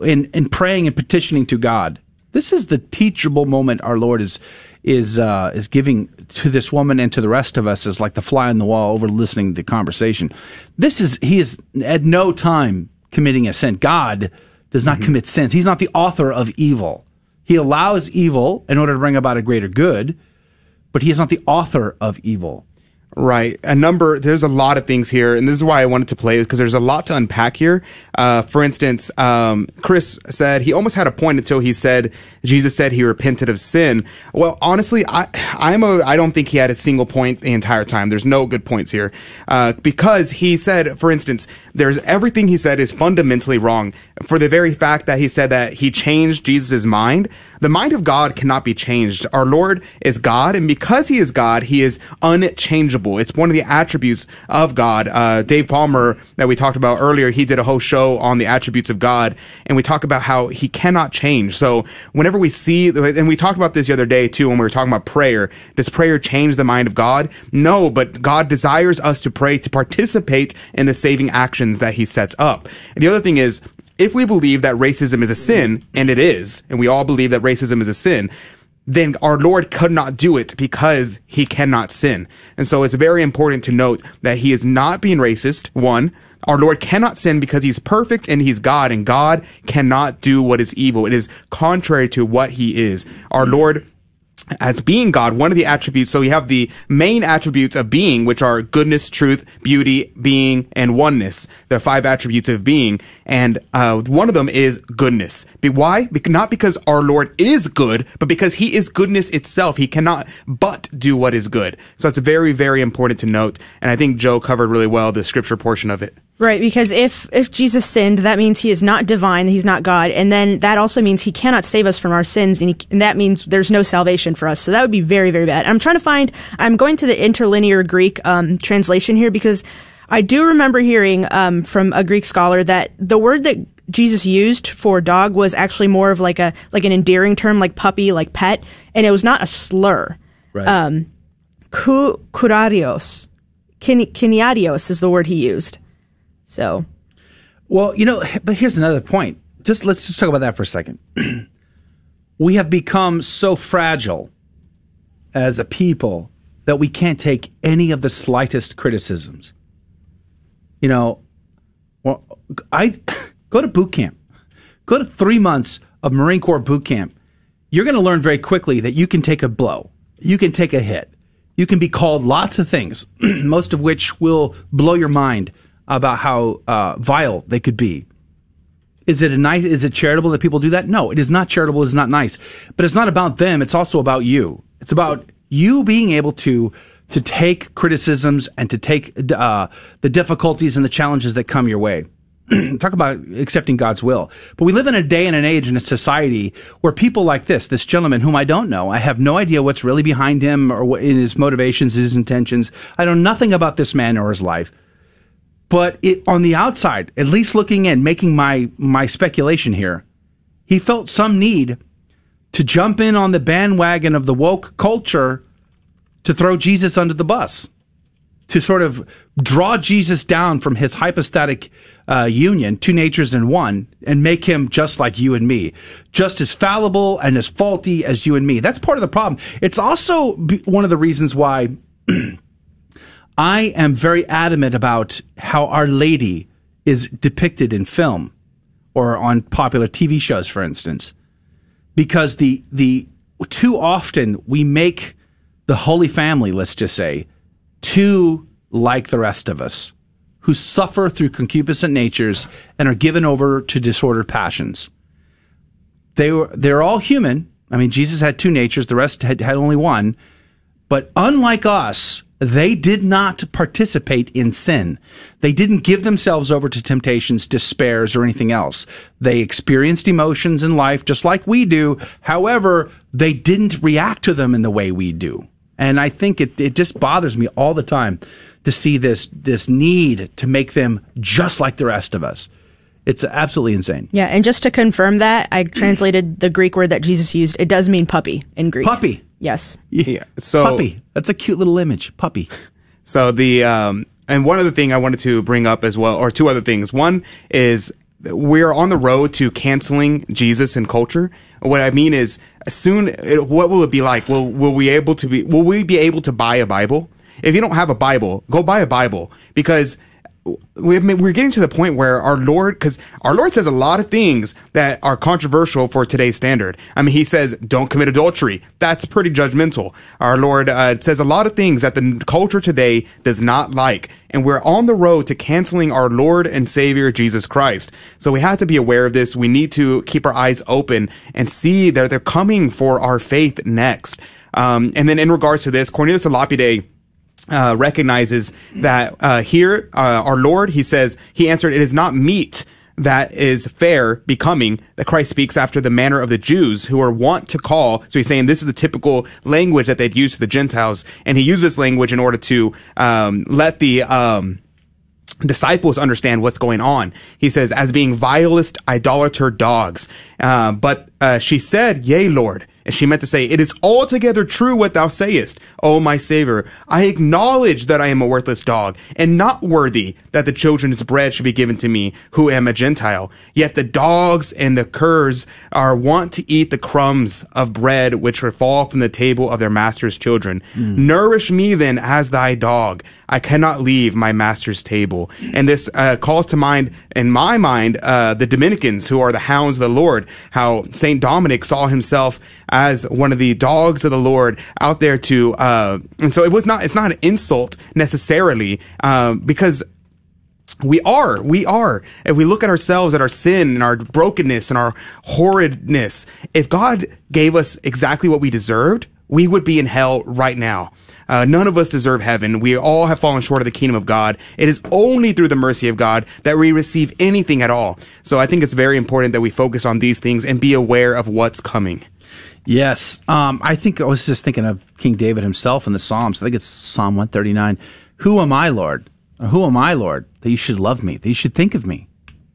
in in praying and petitioning to God? This is the teachable moment our Lord is is uh, is giving to this woman and to the rest of us is like the fly on the wall over listening to the conversation. This is he is at no time committing a sin. God does not commit sins. He's not the author of evil. He allows evil in order to bring about a greater good, but he is not the author of evil. Right. A number, there's a lot of things here, and this is why I wanted to play, because there's a lot to unpack here. Uh, for instance, um, Chris said he almost had a point until he said, Jesus said he repented of sin. Well, honestly, I, I'm a, I don't think he had a single point the entire time. There's no good points here. Uh, because he said, for instance, there's everything he said is fundamentally wrong. For the very fact that he said that he changed Jesus' mind, the mind of God cannot be changed. Our Lord is God, and because he is God, he is unchangeable. It's one of the attributes of God. Uh, Dave Palmer, that we talked about earlier, he did a whole show on the attributes of God, and we talk about how he cannot change. So whenever we see, and we talked about this the other day too, when we were talking about prayer, does prayer change the mind of God? No, but God desires us to pray to participate in the saving actions that he sets up. And the other thing is, if we believe that racism is a sin, and it is, and we all believe that racism is a sin, then our Lord could not do it because he cannot sin. And so it's very important to note that he is not being racist. One, our Lord cannot sin because he's perfect and he's God, and God cannot do what is evil. It is contrary to what he is. Our Lord as being God, one of the attributes, so we have the main attributes of being, which are goodness, truth, beauty, being, and oneness. The five attributes of being. And uh, one of them is goodness. Why? Not because our Lord is good, but because he is goodness itself. He cannot but do what is good. So it's very, very important to note. And I think Joe covered really well the scripture portion of it. Right, because if if Jesus sinned, that means he is not divine, he's not God, and then that also means he cannot save us from our sins, and, he, and that means there's no salvation for us. So that would be very, very bad. I'm trying to find. I'm going to the interlinear Greek um, translation here because I do remember hearing um, from a Greek scholar that the word that Jesus used for dog was actually more of like a like an endearing term, like puppy, like pet, and it was not a slur. Right. Um, ku, kurarios, kin, kiniadios is the word he used. So, Well, you know, but here's another point. Just let's just talk about that for a second. we have become so fragile as a people that we can't take any of the slightest criticisms. You know, well, I go to boot camp. Go to 3 months of Marine Corps boot camp. You're going to learn very quickly that you can take a blow. You can take a hit. You can be called lots of things, most of which will blow your mind about how uh, vile they could be. Is it a nice? Is it charitable that people do that? No, it is not charitable. It's not nice. But it's not about them. It's also about you. It's about you being able to to take criticisms and to take uh, the difficulties and the challenges that come your way. Talk about accepting God's will. But we live in a day and an age in a society where people like this, this gentleman whom I don't know, I have no idea what's really behind him or what in his motivations, his intentions. I know nothing about this man or his life but it, on the outside, at least looking in, making my my speculation here, he felt some need to jump in on the bandwagon of the woke culture to throw Jesus under the bus, to sort of draw Jesus down from his hypostatic uh, union, two natures in one, and make him just like you and me, just as fallible and as faulty as you and me. That's part of the problem. It's also one of the reasons why. I am very adamant about how Our Lady is depicted in film or on popular TV shows, for instance, because the the too often we make the Holy Family, let's just say, too like the rest of us, who suffer through concupiscent natures and are given over to disordered passions. They were they're all human. I mean, Jesus had two natures; the rest had, had only one. But unlike us, they did not participate in sin. They didn't give themselves over to temptations, despairs, or anything else. They experienced emotions in life just like we do. However, they didn't react to them in the way we do. And I think it, it just bothers me all the time to see this, this need to make them just like the rest of us. It's absolutely insane. yeah, and just to confirm that, I translated the Greek word that Jesus used. It does mean puppy in Greek. Puppy. Yes. Yeah. So puppy. That's a cute little image. Puppy. So the um, and one other thing I wanted to bring up as well, or two other things. One is we're on the road to canceling Jesus and culture. What I mean is, soon, it, what will it be like? Will will we able to be? Will we be able to buy a Bible? If you don't have a Bible, go buy a Bible because we're getting to the point where our Lord, because our Lord says a lot of things that are controversial for today's standard. I mean, He says, "Don't commit adultery." That's pretty judgmental. Our Lord uh, says a lot of things that the culture today does not like, and we're on the road to canceling our Lord and Savior Jesus Christ. So we have to be aware of this. We need to keep our eyes open and see that they're coming for our faith next. Um, and then in regards to this, Cornelius a Lapide uh, recognizes that uh, here, uh, our Lord, he says, he answered, It is not meat that is fair, becoming, that Christ speaks after the manner of the Jews who are wont to call. So he's saying this is the typical language that they'd use to the Gentiles. And he used this language in order to um, let the. Um, disciples understand what's going on. He says, as being vilest idolater dogs. Uh, but uh, she said, Yea, Lord. And she meant to say, It is altogether true what thou sayest, O my Savior. I acknowledge that I am a worthless dog, and not worthy that the children's bread should be given to me, who am a Gentile. Yet the dogs and the curs are wont to eat the crumbs of bread which fall from the table of their master's children. Nourish me then as thy dog. I cannot leave my master's table. And this uh, calls to mind, in my mind, uh, the Dominicans who are the hounds of the Lord, how St. Dominic saw himself as one of the dogs of the Lord out there to, uh, and so it was not, it's not an insult necessarily, um, because we are, we are. If we look at ourselves, at our sin and our brokenness and our horridness, if God gave us exactly what we deserved, we would be in hell right now. Uh, none of us deserve heaven. We all have fallen short of the kingdom of God. It is only through the mercy of God that we receive anything at all. So I think it's very important that we focus on these things and be aware of what's coming. Yes. Um, I think I was just thinking of King David himself in the Psalms. I think it's Psalm 139. Who am I, Lord? Who am I, Lord, that you should love me, that you should think of me?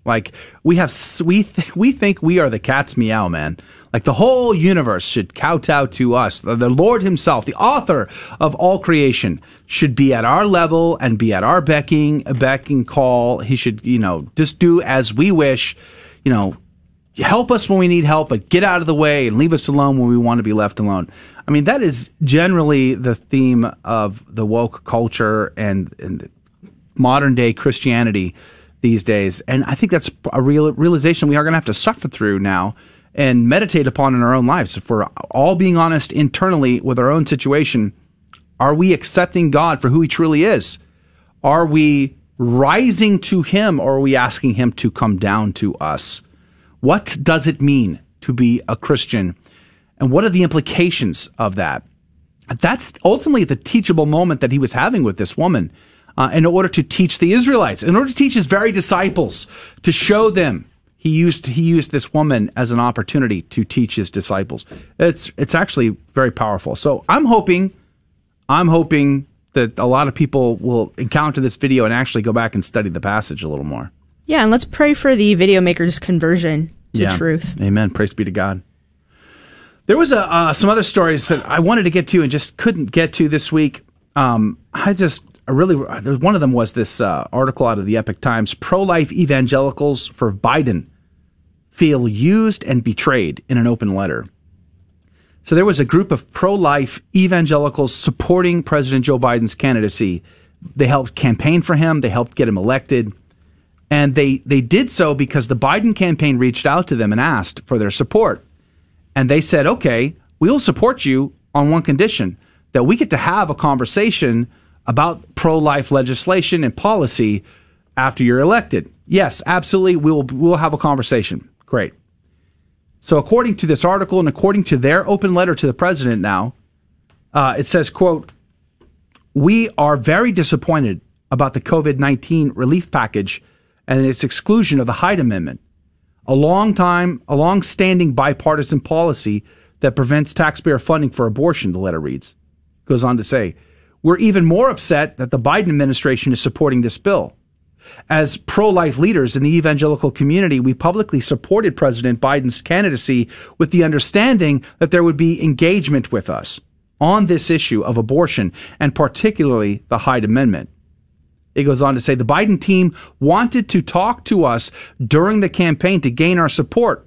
Like we have, we th- we think we are the cat's meow, man. Like the whole universe should kowtow to us. The, the Lord Himself, the author of all creation, should be at our level and be at our becking, becking call. He should, you know, just do as we wish. You know, help us when we need help, but get out of the way and leave us alone when we want to be left alone. I mean, that is generally the theme of the woke culture and, and modern day Christianity these days. And I think that's a real realization we are going to have to suffer through now and meditate upon in our own lives. If we're all being honest internally with our own situation, are we accepting God for who He truly is? Are we rising to Him or are we asking Him to come down to us? What does it mean to be a Christian? And what are the implications of that? That's ultimately the teachable moment that he was having with this woman uh, in order to teach the Israelites, in order to teach his very disciples, to show them. He used he used this woman as an opportunity to teach his disciples. It's it's actually very powerful. So I'm hoping, I'm hoping that a lot of people will encounter this video and actually go back and study the passage a little more. Yeah, and let's pray for the video maker's conversion to Yeah. truth. Amen. Praise be to God. There was a, uh, some other stories that I wanted to get to and just couldn't get to this week. Um, I just I really one of them was this uh, article out of the Epoch Times: pro-life evangelicals for Biden feel used and betrayed in an open letter. So there was a group of pro-life evangelicals supporting President Joe Biden's candidacy. They helped campaign for him. They helped get him elected. And they, they did so because the Biden campaign reached out to them and asked for their support. And they said, okay, we'll support you on one condition that we get to have a conversation about pro life legislation and policy after you're elected. Yes, absolutely. We will, we'll have a conversation. Great. So, according to this article and according to their open letter to the president now, uh, it says, quote, we are very disappointed about the COVID 19 relief package and its exclusion of the Hyde Amendment, a long time, a long standing bipartisan policy that prevents taxpayer funding for abortion, the letter reads. Goes on to say, we're even more upset that the Biden administration is supporting this bill. As pro life leaders in the evangelical community, we publicly supported President Biden's candidacy with the understanding that there would be engagement with us on this issue of abortion and particularly the Hyde Amendment. It goes on to say the Biden team wanted to talk to us during the campaign to gain our support.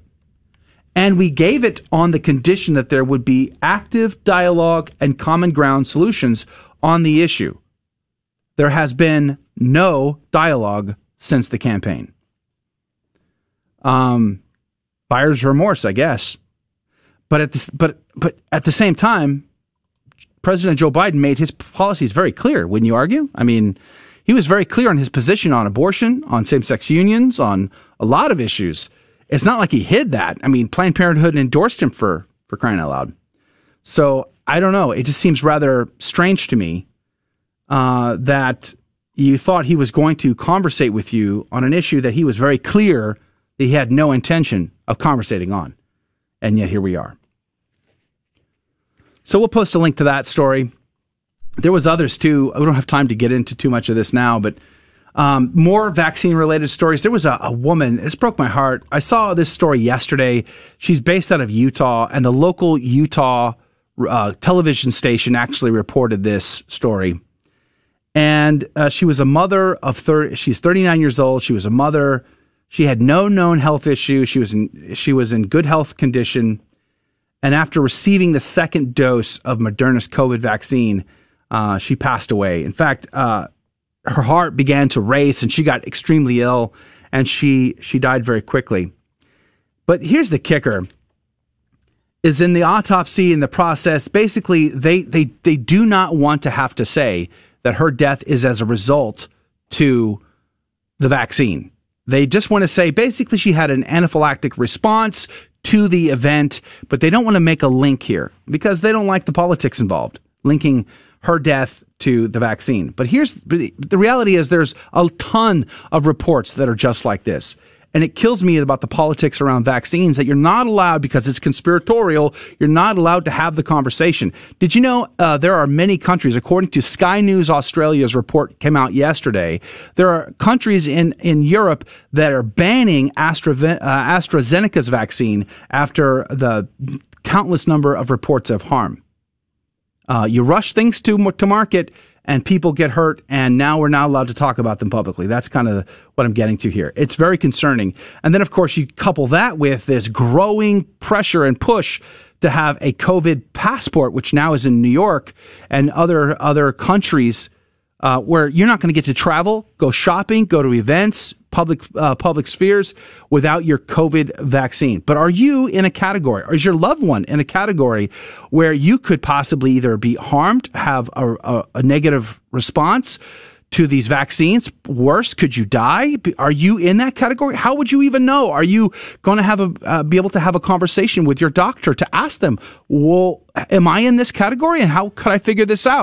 And we gave it on the condition that there would be active dialogue and common ground solutions on the issue. There has been no dialogue since the campaign. Um, buyer's remorse, I guess. But at this, but but at the same time, President Joe Biden made his policies very clear. Wouldn't you argue? I mean, he was very clear on his position on abortion, on same-sex unions, on a lot of issues. It's not like he hid that. I mean, Planned Parenthood endorsed him for for crying out loud. So I don't know. It just seems rather strange to me uh, that you thought he was going to conversate with you on an issue that he was very clear that he had no intention of conversating on, and yet here we are. So we'll post a link to that story. There was others too. We don't have time to get into too much of this now, but um, more vaccine related stories. There was a, a woman. This broke my heart. I saw this story yesterday. She's based out of Utah, and the local Utah uh, television station actually reported this story. And uh, she was a mother of 30. She's 39 years old. She was a mother. She had no known health issue. She was in she was in good health condition. And after receiving the second dose of Moderna's COVID vaccine, uh, she passed away. In fact, uh, her heart began to race, and she got extremely ill, and she she died very quickly. But here's the kicker: is in the autopsy in the process. Basically, they they they do not want to have to say that her death is as a result to the vaccine. They just want to say basically she had an anaphylactic response to the event, but they don't want to make a link here because they don't like the politics involved, linking her death to the vaccine. But here's the reality is there's a ton of reports that are just like this. And it kills me about the politics around vaccines that you're not allowed because it's conspiratorial. You're not allowed to have the conversation. Did you know uh, there are many countries, according to Sky News Australia's report came out yesterday, there are countries in, in Europe that are banning Astra, uh, AstraZeneca's vaccine after the countless number of reports of harm. Uh, you rush things to to market, and people get hurt, and now we're not allowed to talk about them publicly. That's kind of what I'm getting to here. It's very concerning. And then, of course, you couple that with this growing pressure and push to have a COVID passport, which now is in New York and other other countries uh, where you're not going to get to travel, go shopping, go to events, public uh, public spheres without your COVID vaccine. But are you in a category, or is your loved one in a category where you could possibly either be harmed, have a, a, a negative response? to these vaccines? Worse, could you die? Are you in that category? How would you even know? Are you going to have a uh, be able to have a conversation with your doctor to ask them, "Well, am I in this category, and how could I figure this out?"